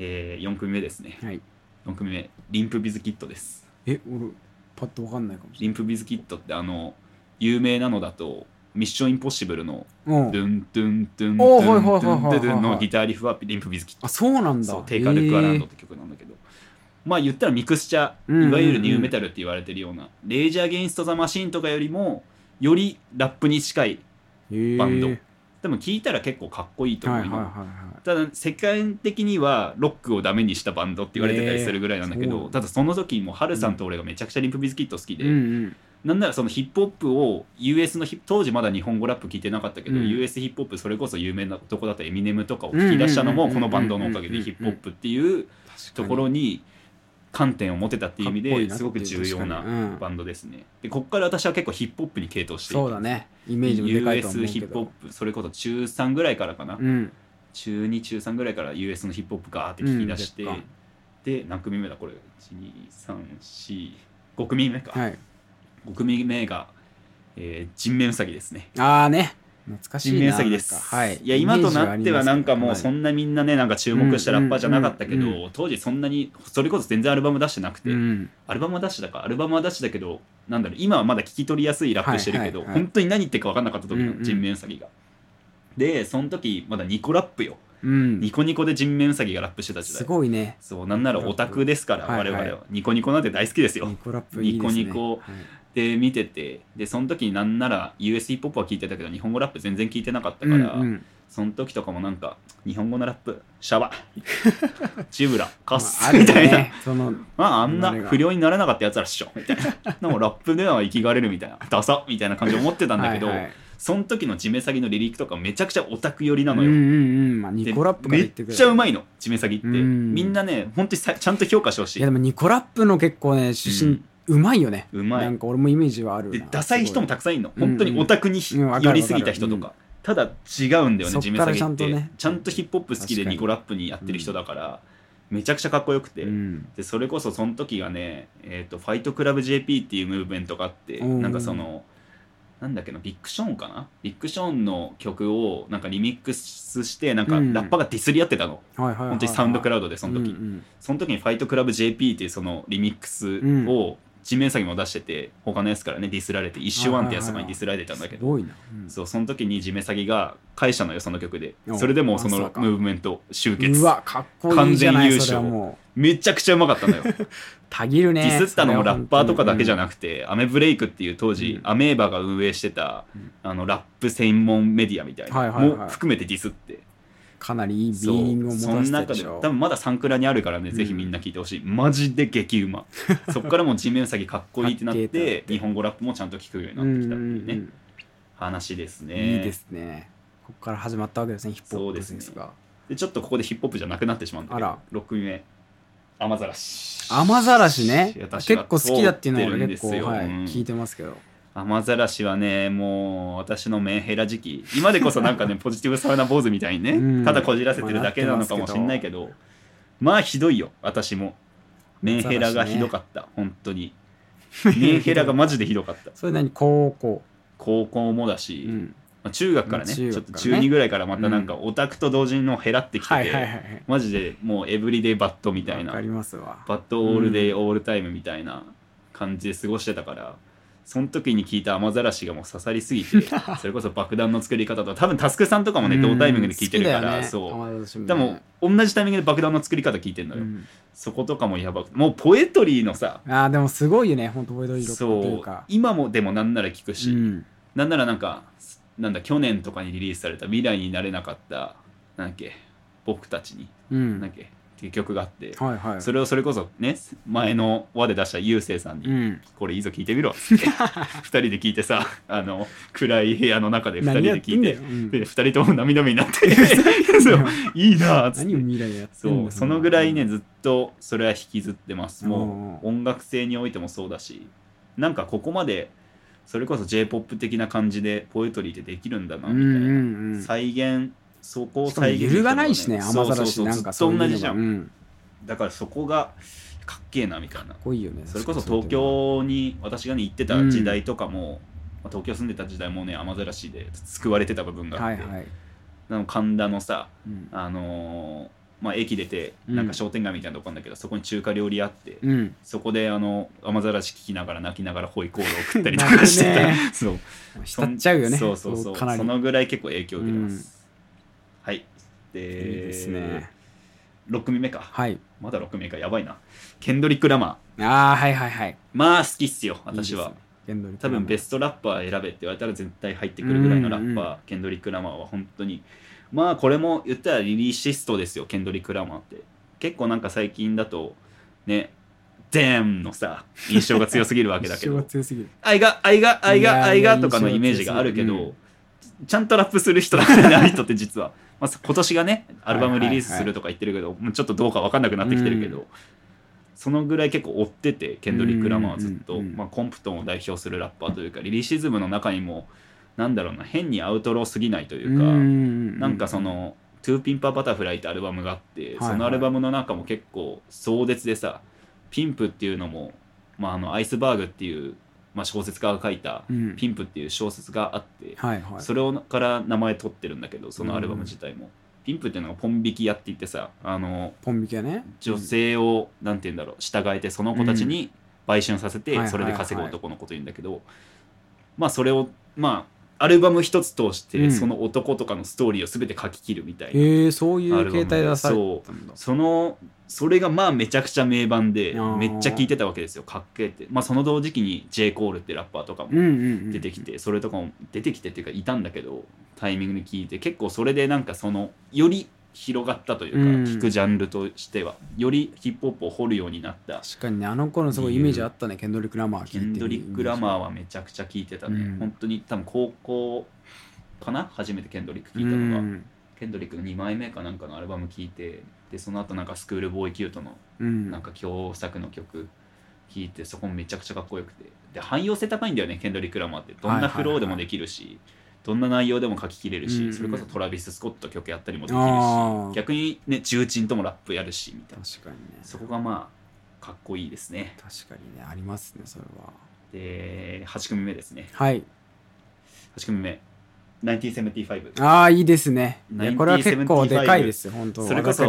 えー、4組目ですね。はい。4組目 Limp Bizkit です。え俺パッとわかんないかもし Limp Bizkit ってあの有名なのだと Mission Impossible のドゥンドゥンドゥンドゥンドゥンドゥンのギターリフは Limp Bizkit。あそうなんだ。 Take a Look Around って曲なんだけど、まあ言ったらミクスチャいわゆるニューメタルって言われてるような、 Rage Against the Machine とかよりもよりラップに近いバンド。へでも聞いたら結構かっこいいーと思う。よ、はただ世界的にはロックをダメにしたバンドって言われてたりするぐらいなんだけど、ただその時もハルさんと俺がめちゃくちゃリンプビズキット好きで、なんならそのヒップホップを US の当時まだ日本語ラップ聞いてなかったけど、うん。US ヒップホップそれこそ有名なとこだったエミネムとかを聞き出したのもこのバンドのおかげでヒップホップっていうところに観点を持てたっていう意味ですごく重要なん。バンドですね。でこっから私は結構ヒップホップに傾倒してそうだねイメージもでかいと思う US けヒップホッどプそれこそ中3ぐらいからかな、うん。中2中3ぐらいから US のヒップホップガーって聞き出して、うんで何組目だ？これ？12345組目か、はい5組目が、えー人面ウサギですね。ああね。懐かしいな人面ウサギです、はい。いや今となってはなんかもうそんんなみんなねなんか注目したラッパーじゃなかったけど、うんうんう当時そんなにそれこそ全然アルバム出してなくて、うん。アルバムは出してたか。アルバムは出してたけどなんだろう今はまだ聞き取りやすいラップしてるけど、はいはいはい。本当に何言ってるか分かんなかった時のうんうん人面ウサギが、でその時まだニコラップよ。うん。ニコニコで人面ウサギがラップしてた時す代ごいね。そうなんならオタクですからはいはい。我々は、ニコニコなんて大好きですよ。ニコラップね。ニコニコ。はいで見ててでその時になんなら US ヒップホップは聞いてたけど日本語ラップ全然聞いてなかったから、うんうん。その時とかもなんか日本語のラップシャバ (laughs) ジブラカッス、まあみたいな。まああんな不良にならなかったやつらっしょみたいな。でもラップでは生きがれるみたいなダサみたいな感じで思ってたんだけどはいはいその時のジメサギのリリックとかめちゃくちゃオタク寄りなのよ、うんうんうん。まあでニコラップめっちゃうまいのジメサギって。うん。みんなね本当にさちゃんと評価してほしい。いやでもニコラップの結構ね出身うまいよね。うまい。なんか俺もイメージはあるな。でダサい人もたくさんいるの。うん。うん本当にオタクに寄りすぎた人とか、ただ違うんだよねそっからジメサギって。ちゃんとね。ちゃんとヒップホップ好きでニコラップにやってる人だから、めちゃくちゃかっこよくて、うん。でそれこそその時がね、えー、とファイトクラブ JP っていうムーブメントがあって、うん。なんかそのなんだっけなビッグショーンかな？ビッグショーンの曲をなんかリミックスしてなんかうん。ラッパーがディスり合ってたの、はいはいはいはい。本当にサウンドクラウドでその時、うんうんその時にファイトクラブ JP っていうそのリミックスをジンメンウサギも出してて他のやつからねディスられて ISH-ONE ってやつとかにディスられてたんだけど。そうその時にジンメンウサギが返したのよその曲でおそれでもうそのムーブメント終結。完全優勝。めちゃくちゃうまかったのよ。(laughs) たぎるねディスったのもラッパーとかだけじゃななくて、アメブレイクっていう当時、うん。アメーバが運営してた、うん。あのラップ専門メディアみたいな、も含めてディスってかなりいいビーリングを持そたせての中でるでしょ。多分まだサンクラにあるからね、うん。ぜひみんな聞いてほしい。マジで激うま。(laughs) そっからもう地面詐欺かっこいいってなって日本語ラップもちゃんと聞くようになうんってきたっていうね、うん話ですうん。ね。いいですね。ここから始まったわけですねヒップホップですが。でちょっとここでヒップホップじゃなくなってしまうんだけどあら。6組目。雨ざらし。雨ざらしね。結構好きだっていうのは結構はいうん。聞いてますけど雨ざらしはねもう私のメンヘラ時期。今でこそなんかね (laughs) ポジティブサウナ坊主みたいにね、うん。ただこじらせてるだけなのかもしんないけど。まあひどいよ私も。メンヘラがひどかった、本当に。(laughs) メンヘラがマジでひどかった。それ何？高校。高校もだうし、ん。まあ、中学からね中学ちょっと中2ぐらいからまたなんかオタクと同時の減らってきてて、はいはいはいはい。マジでもうエブリデイバットみたいな。バットオールデイオールタイムみたいな感じで過ごしてたからその時に聞いた雨ざらしがもう刺さりすぎて (laughs) それこそ爆弾の作り方と多分タスクさんとかもね同タイミングで聞いてるから、そう。そうでも同じタイミングで爆弾の作り方聞いてんのよ、うん。そことかもやばくてもうポエトリーのさあーでもすごいよね。本当ボイドイロっていそう。今もでもなんなら聞くし、うん。なんならなんかなんだ去年とかにリリースされた未来になれなかったなんだっけ僕たちに、うん。なんだっけっていう曲があって、はいはい。それをそれこそね前の輪で出したゆうせいさんに、うん。これいいぞ聞いてみろっつって (laughs) 2人で聞いてさ (laughs) あの暗い部屋の中で2人で聞いてうん。で2人とも涙目になって (laughs) そういいなっつって。何を未来やってそうそのぐらいねずっとそれは引きずってます。もうお音楽性においてもそうだしなんかここまでそれこそ j p o p 的な感じでポエトリーってできるんだなみたいな、再現そこを再現揺るがないしね雨ざらしなんかそうそうそういうのずっと同じじゃん、がうん。だからそこがかっけえなみたいな。かっこいいよねそれこそ東京に私がね行ってた時代とかも、まあ東京住んでた時代もね雨ざらしで救われてた部分があって、はいはい。あの神田のさうん。あのーまあ、駅出てうん。なんか商店街みたいなとこあるんだけど、そこに中華料理あって、うん。そこであの雨ざらし聞きながら泣きながらホイコールを食ったりとかしてた、そう。浸っちゃうよね。そうそうそう。そのぐらい結構影響を受けてます、はい。でいいですね。6組目か。はい。まだ6組目か。やばいな。ケンドリック・ラマー。ああはいはいはい。まあ好きっすよ私は。多分ベスストラッパー選べって言われたら絶対入ってくるぐらいのラッパー、うんうんケンドリック・ラマーは本当に。まあこれも言ったらリリーシストですよケンドリック・ラマーって。結構なんか最近だとねデーンのさ印象が強すぎるわけだけ (laughs) 印象がど強すぎる。愛が愛が愛が愛がとかのイメージがあるけど、印象強ちゃんとラップする人だからねあの人って実は、まあ、今年がねアルバムリリースするとか言ってるけど、もうちょっとどうか分かんなくなってきてるけど、うん。そのぐらい結構追っててケンドリック・ラマーはずっと、まあ、コンプトンを代表するラッパーというかリリシズムの中にもなんだろうな変にアウトローすぎないというか、んなんかその「To Pimp a Butterfly」ってアルバムがあって、はい。そのアルバムの中も結構壮絶でさ pimp っていうのも、まあ、あのアイスバーグっていう、まあ、小説家が書いたうん。ピンプっていう小説があって、はいはい。それをから名前取ってるんだけどそのアルバム自体も、ピンプっていうのがポン引き屋って言ってさあのポン引きはね。女性を、なんて言うんだろう従えてその子たちに売春させて、それで稼ぐ男のこと言うんだけど、まあそれをまあアルバム一つ通して、うん。その男とかのストーリーを全て書き切るみたいな、へえそういう形態出されたんだそのそれがまあめちゃくちゃ名盤でめっちゃ聴いてたわけですよかっけえって。まあその同時期に J. コールってラッパーとかもうんうんうん。出てきてそれとかも出てきてっていうかいたんだけどタイミングで聞いて結構それでなんかそのより広がったというか、うん。聞くジャンルとしてはよりヒップホップを掘るようになった。確かにねあの頃のすごいイメージあったねケンドリック・ラマーケンドリック・ラマーはめちゃくちゃ聞いてたね、うん。本当に多分高校かな？初めてケンドリック聞ういたのが、ん。ケンドリックの2枚目かなんかのアルバム聞いてでその後なんかスクールボーイキュートのうん。なんか共作の曲聴いてそこもめちゃくちゃかっこよくて。で汎用性高いんだよねケンドリック・ラマーって。どんなフローでもできるし、どんな内容でも書ききれるし、うんうん。それこそトラビス・スコット曲やったりもできるし逆にね重鎮ともラップやるしみたいな。確かにね。そこがまあかっこいいですね。確かにね。ありますねそれは。で8組目ですね。はい。8組目。1975ああいいですね。これは結構でかいですよ。本当わそれこそ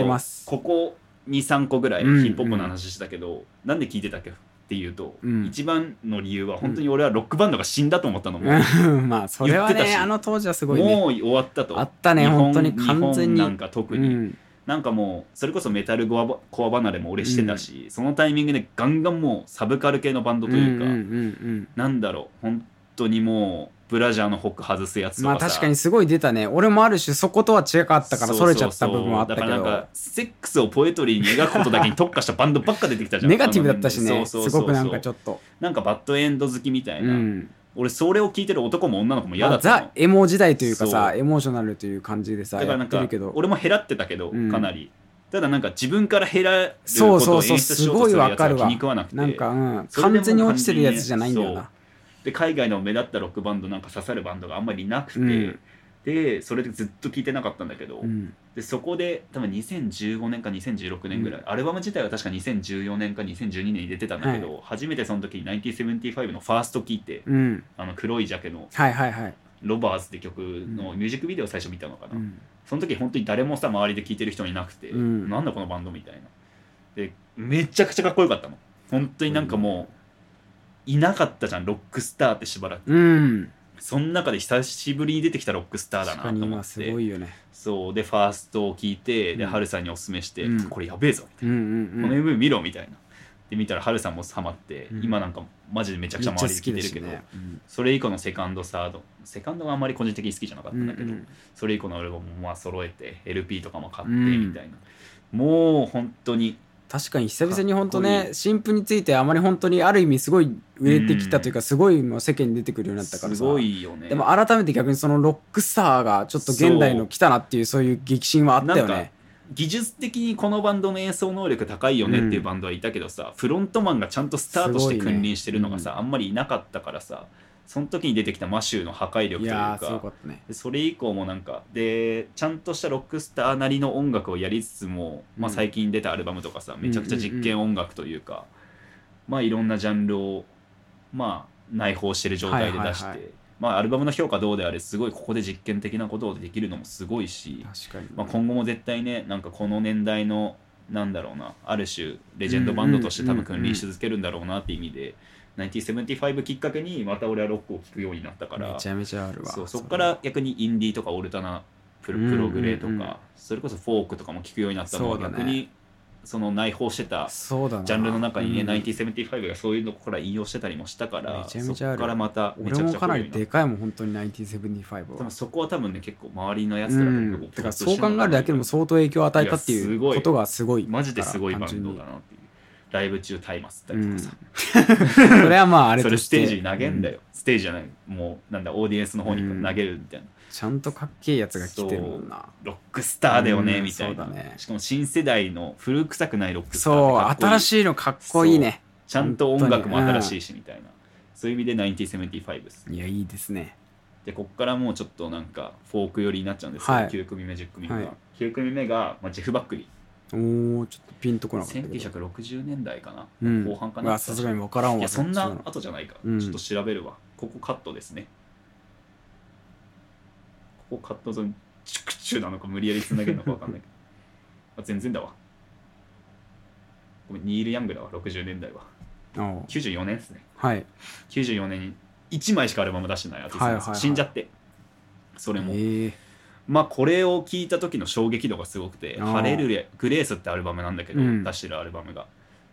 ここ23個ぐらいヒうん。ップホップの話したけど、なんで聞いてたっけ？っていうと、うん。一番の理由は本当に俺はロックバンドが死んだと思ったのも、うん。(laughs) まあそれはねあの当時はすごいね。もう終わったと。あったね日本本当に完全に。なんか特に、うん。なんかもうそれこそメタルコアバコア離れも俺してたし、そのタイミングでガンガンもうサブカル系のバンドというか、うんうんうん。なんだろう本当にもうブラジャーのホック外すやつうんまあ確かにすごい出たね。俺もある種そことは違かったからそれちゃった部分はあったけど。そうそうそうだからなんかセックスをポエトリーに描くことだけに特化したバンドばっか出てきたじゃん。ネガティブだったしね。そうそうそうそう。すごくなんかちょっと。なんかバッドエンド好きみたいうな、ん。俺それを聞いてる男も女の子も嫌だまあったの、ザ・エモ時代というかさそう。エモーショナルという感じでさやだからなんか俺も減らってたけど、うん。かなり。ただなんか自分から減らるそうことをそうそう。演出しようとするやつはすごいわかるわ。気に食わなくてなんかうん完全に落ちてるやつじゃないんだよなで海外の目立ったロックバンドなんか刺さるバンドがあんまりいなくて、うん。でそれでずっと聞いてなかったんだけど、うん。でそこで多分2015年か2016年ぐらい、アルバム自体は確か2014年か2012年に出てたんだけど、初めてその時に1975のファースト聞いて、うん。あの黒いジャケのはいはいはい。ロバーズ」って曲のミュージックビデオを最初見たのかな、うん。その時本当に誰もさ周りで聴いてる人いなくて、うん。なんだこのバンドみたいな。でめちゃくちゃかっこよかったの。本当になんかもういなかったじゃんロックスターってしばらく。うん。その中で久しぶりに出てきたロックスターだなと思っ今すごていよね。そう。でファーストを聞いてでうん。ハルさんにおすすめして、うん。これやべえぞみたいうんうんな、うん。この MV 見ろみたいな。で見たらハルさんもハマって、うん。今なんかマジでめちゃくちゃ周りで聞いてるけど、ね。それ以降のセカンドサードセカンドはあんまり個人的に好きじゃなかったんだけど、うん。うんそれ以降のアルバムもまあ揃えて LP とかも買ってうん。みたいな、もう本当に確かに久々に本当ね新婦についてあまり本当にある意味すごい売れてきたというか、すごいもう世間に出てくるようになったからさ。すごいよね。でも改めて逆にそのロックスターがちょっと現代の来たなっていうそういう激震はあったよね。技術的にこのバンドの演奏能力高いよねっていうバンドはいたけどさ、フロントマンがちゃんとスタートして君臨してるのがさ、あんまりいなかったからさその時に出てきたマシューの破壊力というかね。でそれ以降もなんかでちゃんとしたロックスターなりの音楽をやりつつも、まあ、うん。最近出たアルバムとかさめちゃくちゃ実験音楽というか、まあいろんなジャンルをまあ内包してる状態で出して、まあアルバムの評価どうであれすごいここで実験的なことをできるのもすごいし、確かに、まあ、今後も絶対ねなんかこの年代のなんだろうなある種レジェンドバンドとして多分君臨し続けるんだろうなって意味で、1975きっかけにまた俺はロックを聴くようになったから。めちゃめちゃあるわそうそこから逆にインディーとかオルタナプロうんプログレとか、それこそフォークとかも聴くようになったのはそうだね。逆にその内包してたジャンルの中にね、うん。1975がそういうのから引用してたりもしたからめちゃめちゃあるそこからまためちゃくちゃ俺もかなりでかいもん本当に1975たでは。もそこは多分ね結構周りのやつうらが結構んてかそう考えるだけでも相当影響を与えたっていういやすごい。ことがすごいマジですごいバンドだなっていうライブ中タイマスったりとかさ、(laughs) それはまああれそれステージに投げんだよ、ステージじゃない。もうなんだオーディエンスの方に投げるみたいな、ちゃんとかっけえやつが来てるもんなロックスターだよね、うんみたいな、そうだね。しかも新世代の古臭くないロックスターそう新いしいのかっこいいね。ちゃんと音楽も新しいしみたいな、そういう意味で1975です。いやいいですね。でこっからもうちょっとなんかフォーク寄りになっちゃうんですけど、はい。9組目10組目が、はい。9組目が、まあ、ジェフ・バックリおーちょっとピンとこなかったけど。1960年代かな、うん。後半かうなわさすがに分からんわいやそんな後じゃないか、うん。ちょっと調べるわ。ここカットですね。ここカットゾーンチュクチュなのか無理やりつなげるのか分かんないけど。(laughs) あ全然だわ。ごめんニール・ヤングだわ。60年代は。おう94年ですね。はい。94年に1枚しかアルバム出してないアーティストはいはいはい。死んじゃって。それも、ええまあこれを聞いた時の衝撃度がすごくて「あー。ハレルヤグレース」ってアルバムなんだけど、うん。出してるアルバムが。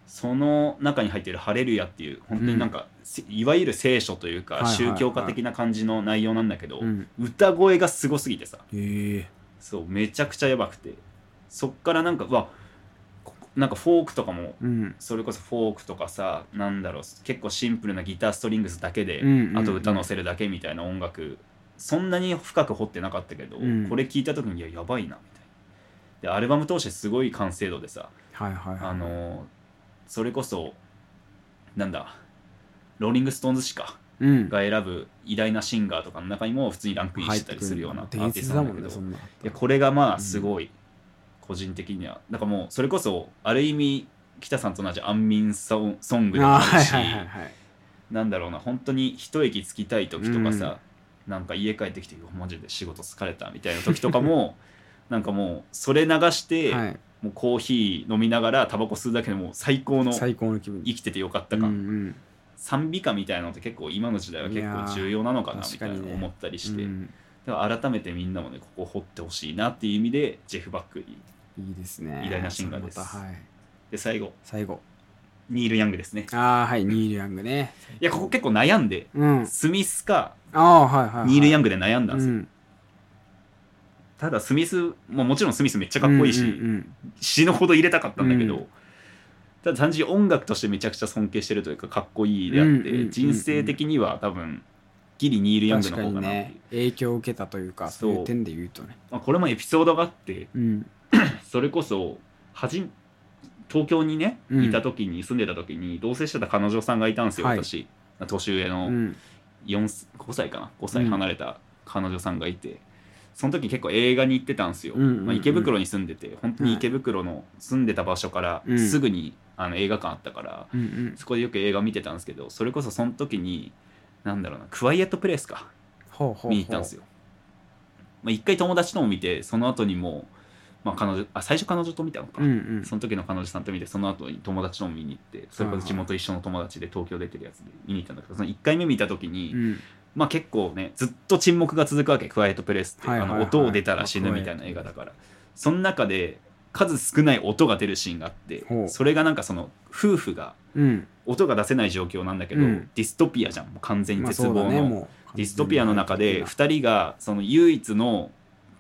その中に入ってる「ハレルヤ」っていう本当になんか、せいわゆる聖書というか、宗教家的な感じの内容なんだけど、うん。歌声がすごすぎてさ。ええそうめちゃくちゃやばくて。そっからなんかうわなんかフォークとかもうん。それこそフォークとかさなんだろう結構シンプルなギターストリングスだけで、うんうんうん。あと歌乗せるだけみたいな音楽そんなに深く掘ってなかったけど、うん。これ聞いた時にいややばいなみたいな。でアルバム通してすごい完成度でさはいはいはい。あのーそれこそなんだローリング・ストーン誌かうん。が選ぶ偉大なシンガーとかの中にも普通にランクインしてたりするようなアーティストなんだけどいやこれがまあすごい個人的には、だからもうそれこそある意味北さんと同じ安眠ソンソングでもああるし、なんだろうな本当に一息つきたい時とかさ、なんか家帰ってきてマジで仕事疲れたみたいな時とかも (laughs) なんかもうそれ流して、はい。もうコーヒー飲みながらタバコ吸うだけでもう最高の最高の気分。生きててよかったうんう感、ん。賛美歌みたいなのって結構今の時代は結構重要なのかなみたいな思ったりして、うんだから改めてみんなもねここ掘ってほしいなっていう意味でジェフ・バックリーいいですね。偉大なシンガーです。はい。で最後。最後。ニール・ヤングですね。ああはい。ニール・ヤングね。いやここ結構悩んで。うん。スミスかああはいはいはい。ニール・ヤングで悩んだんですよ、うん。ただスミスももちろんスミスめっちゃかっこいいし、うんうん死ぬほど入れたかったんだけど、うん。ただ単純に音楽としてめちゃくちゃ尊敬してるというかかっこいいであって、うんうんうん。うん人生的には多分ギリニール・ヤング確の方かな。っていう、かにね影響を受けたというかそう。そういう点で言うとね。まあ、これもエピソードがあってうん。(coughs) それこそはじ東京にねうん。いた時に、住んでた時に同棲してた彼女さんがいたんですよ、はい。私。年上のうん。4 5歳かな？5歳離れた彼女さんがいて、その時結構映画に行ってたんですよ、うんうんうん。まあ、池袋に住んでて本当に池袋の住んでた場所からうん。すぐにあの映画館あったから、うんうん。そこでよく映画見てたんですけどそれこそその時になんだろうなクワイエットプレイスか。見に行ったんですよ。まあ、一回友達とも見てその後にもまあ彼女あ最初彼女と見たのか、うんうん。その時の彼女さんと見てその後に友達とも見に行ってそれこそ地元一緒の友達で東京出てるやつで見に行ったんだけどその1回目見た時に、うん。まあ結構ねずっと沈黙が続くわけクワイエットプレイスって、はいはいはい。あの音を出たら死ぬみたいな映画だから。その中で数少ない音が出るシーンがあってそれがなんかその夫婦がうん。音が出せない状況なんだけど、うん。ディストピアじゃん。完全にまあ絶望の、そうだねディストピアの中で完2人がその唯一の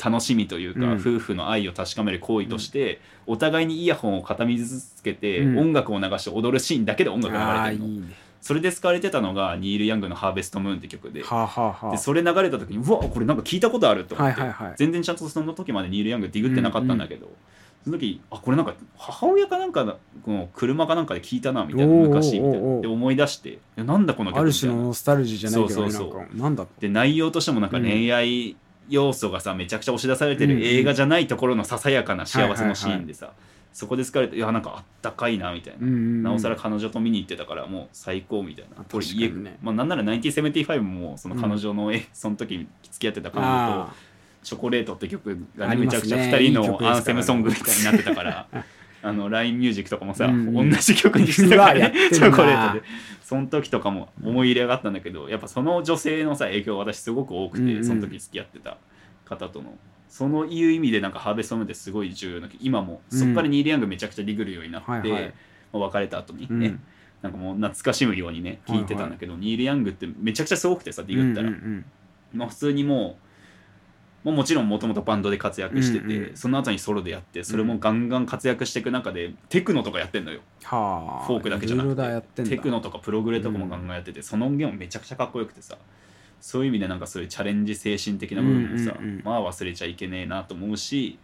楽しみというか、うん。夫婦の愛を確かめる行為として、お互いにイヤホンを片水つけて、うん。音楽を流して踊るシーンだけで音楽流れてるの。あいいね。それで使われてたのがニール・ヤングの「ハーベスト・ムーン」って曲で。はあはあはでそれ流れた時にうわこれなんか聞いたことあると思って、はいはいはい。全然ちゃんとその時までニール・ヤングディグってなかったんだけど、その時あこれなんか母親かなんかのこの車かなんかで聞いたなみたいな昔みたいな。で思い出してなんだこの曲あるみたいな。種のノスタルジーじゃないけどねそうそうそう。なんかなんだで内容としてもなんか恋愛要素がさめちゃくちゃ押し出されてる映画じゃないところのささやかな幸せのシーンでさ、そこで疲れていやなんかあったかいなみたいな、うんうんうん。なおさら彼女と見に行ってたからもう最高みたいな。あこれ家、ね。まあ、なんなら1975もその彼女の、えその時付き合ってた彼女とあ「チョコレート」って曲がねねめちゃくちゃ2人のアンセムソングみたいになってたから。(laughs) あの LINE ミュージックとかもさ、うんうん。同じ曲にしてたからねチョコレートで。その時とかも思い入れがあったんだけどやっぱその女性のさ影響私すごく多くて、うんうん。その時付き合ってた方との。そのいう意味でなんかハーベストムってすごい重要な今もうんそっからニール・ヤングめちゃくちゃリグるようになって、はいはい。まあ別れた後にうん。ね、なんかもう懐かしむようにね聞いてたんだけど、ニール・ヤングってめちゃくちゃすごくてさディグったら、うんうん。まあ、普通にもうもうもちろんもともとバンドで活躍してて、うんうん。その後にソロでやってそれもガンガン活躍していく中でテクノとかやってんのよ。はあ。フォークだけじゃなくて。テクノとかプログレとかもガンガンやってて、その音源もめちゃくちゃかっこよくてさそういう意味でなんかそういうチャレンジ精神的な部分もさ、うんうんうん。まあ忘れちゃいけねえなと思うし、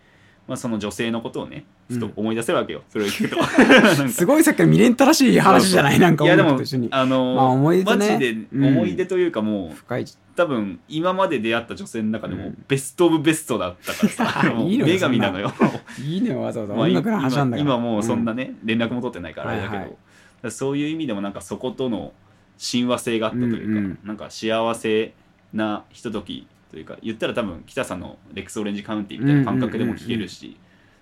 まあ、その女性のことをねふと思い出せるわけよ、それを聞くと。(laughs) すごいさっきから未練たらしい話じゃないなんかいやでもあの、まあ思い出ね。マジでうん。思い出というかもう、深い多分今まで出会った女性の中でもうん。ベストオブベストだったからさ。も (laughs) ういいのよ女神なのよ。いいねわざわざ。まあ音楽の話なんだから。今今もうそんなね、連絡も取ってないからあれだけど、はいはい。そういう意味でもなんかそことの親和性があったというか、うんうん。なんか幸せなひとときというか言ったら多分北さんのレックスオレンジカウンティみたいな感覚でも聴けるし、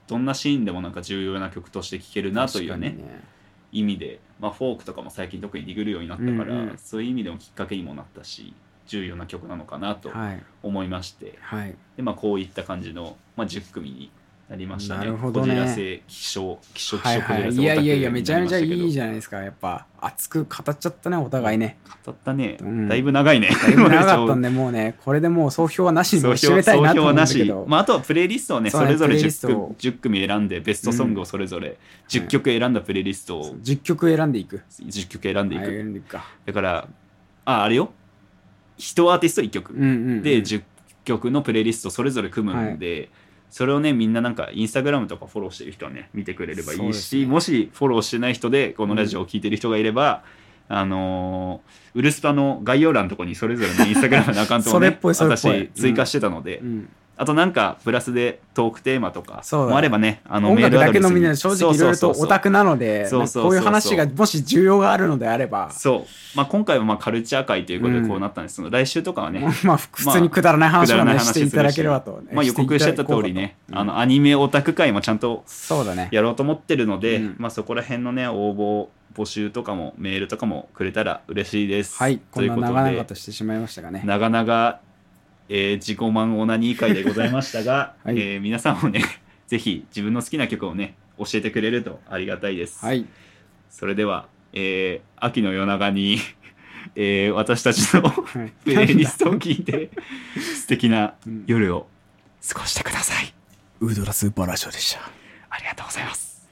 どんなシーンでもなんか重要な曲として聴けるなというねね。意味で、まあ、フォークとかも最近特にディグるようになったから、うんうん。そういう意味でもきっかけにもなったし重要な曲なのかなとはい。思いまして、はい。でまあ、こういった感じの、まあ、10組になりましたね。なるほどね。こじらせ希少希少希はいやいやいやめちゃめちゃいいにじゃないですか。やっぱ熱く語っちゃったねお互いね。語ったね、うん。だいぶ長いね。だいぶ長かったんでもうね (laughs) これでもう総評はなしに総評締めたいなと思うんだ総評なし。けど、まあ、あとはプレイリストをねそれぞれプレイリス 10, トを。組10組選んでベストソングをそれぞれ10曲選んだプレイリストを。10曲選んでいく。10曲選んでいく、だからああれよ。1アーティスト1曲、で10曲のプレイリストそれぞれ組むんで、それをねみんななんかインスタグラムとかフォローしてる人はね見てくれればいいし、ね。もしフォローしてない人でこのラジオを聞いてる人がいれば、あのーウルスパの概要欄のとこにそれぞれのインスタグラムのアカウントをね (laughs) 私追加してたので、うんあとなんかプラスでトークテーマとかもあればねあの音楽だけのみんな正直いろいろとオタクなのでこういう話がもし需要があるのであれば。そう、まあ、今回はまあカルチャー会ということうん。でこうなったんですけど、来週とかはね、(laughs) まあ普通にくだらない話をねし。ていただければとまあ、予告してた通りね、あのアニメオタク会もちゃんとそうだね。やろうと思ってるので、うん。まあ、そこら辺のね応募募集とかもメールとかもくれたら嬉しいです。はい。ことんないうことで長々としてしまいましたがね。長々、えー自己満オナニー会でございましたが、(laughs) はいえー皆さんもね (laughs) ぜひ自分の好きな曲をね教えてくれるとありがたいです。はいそれでは、えー秋の夜長に、(laughs) えー私たちのはいプレイリストを聞いて素敵なうん夜を過ごしてください。ウドラスーパーラジオでしたありがとうございます。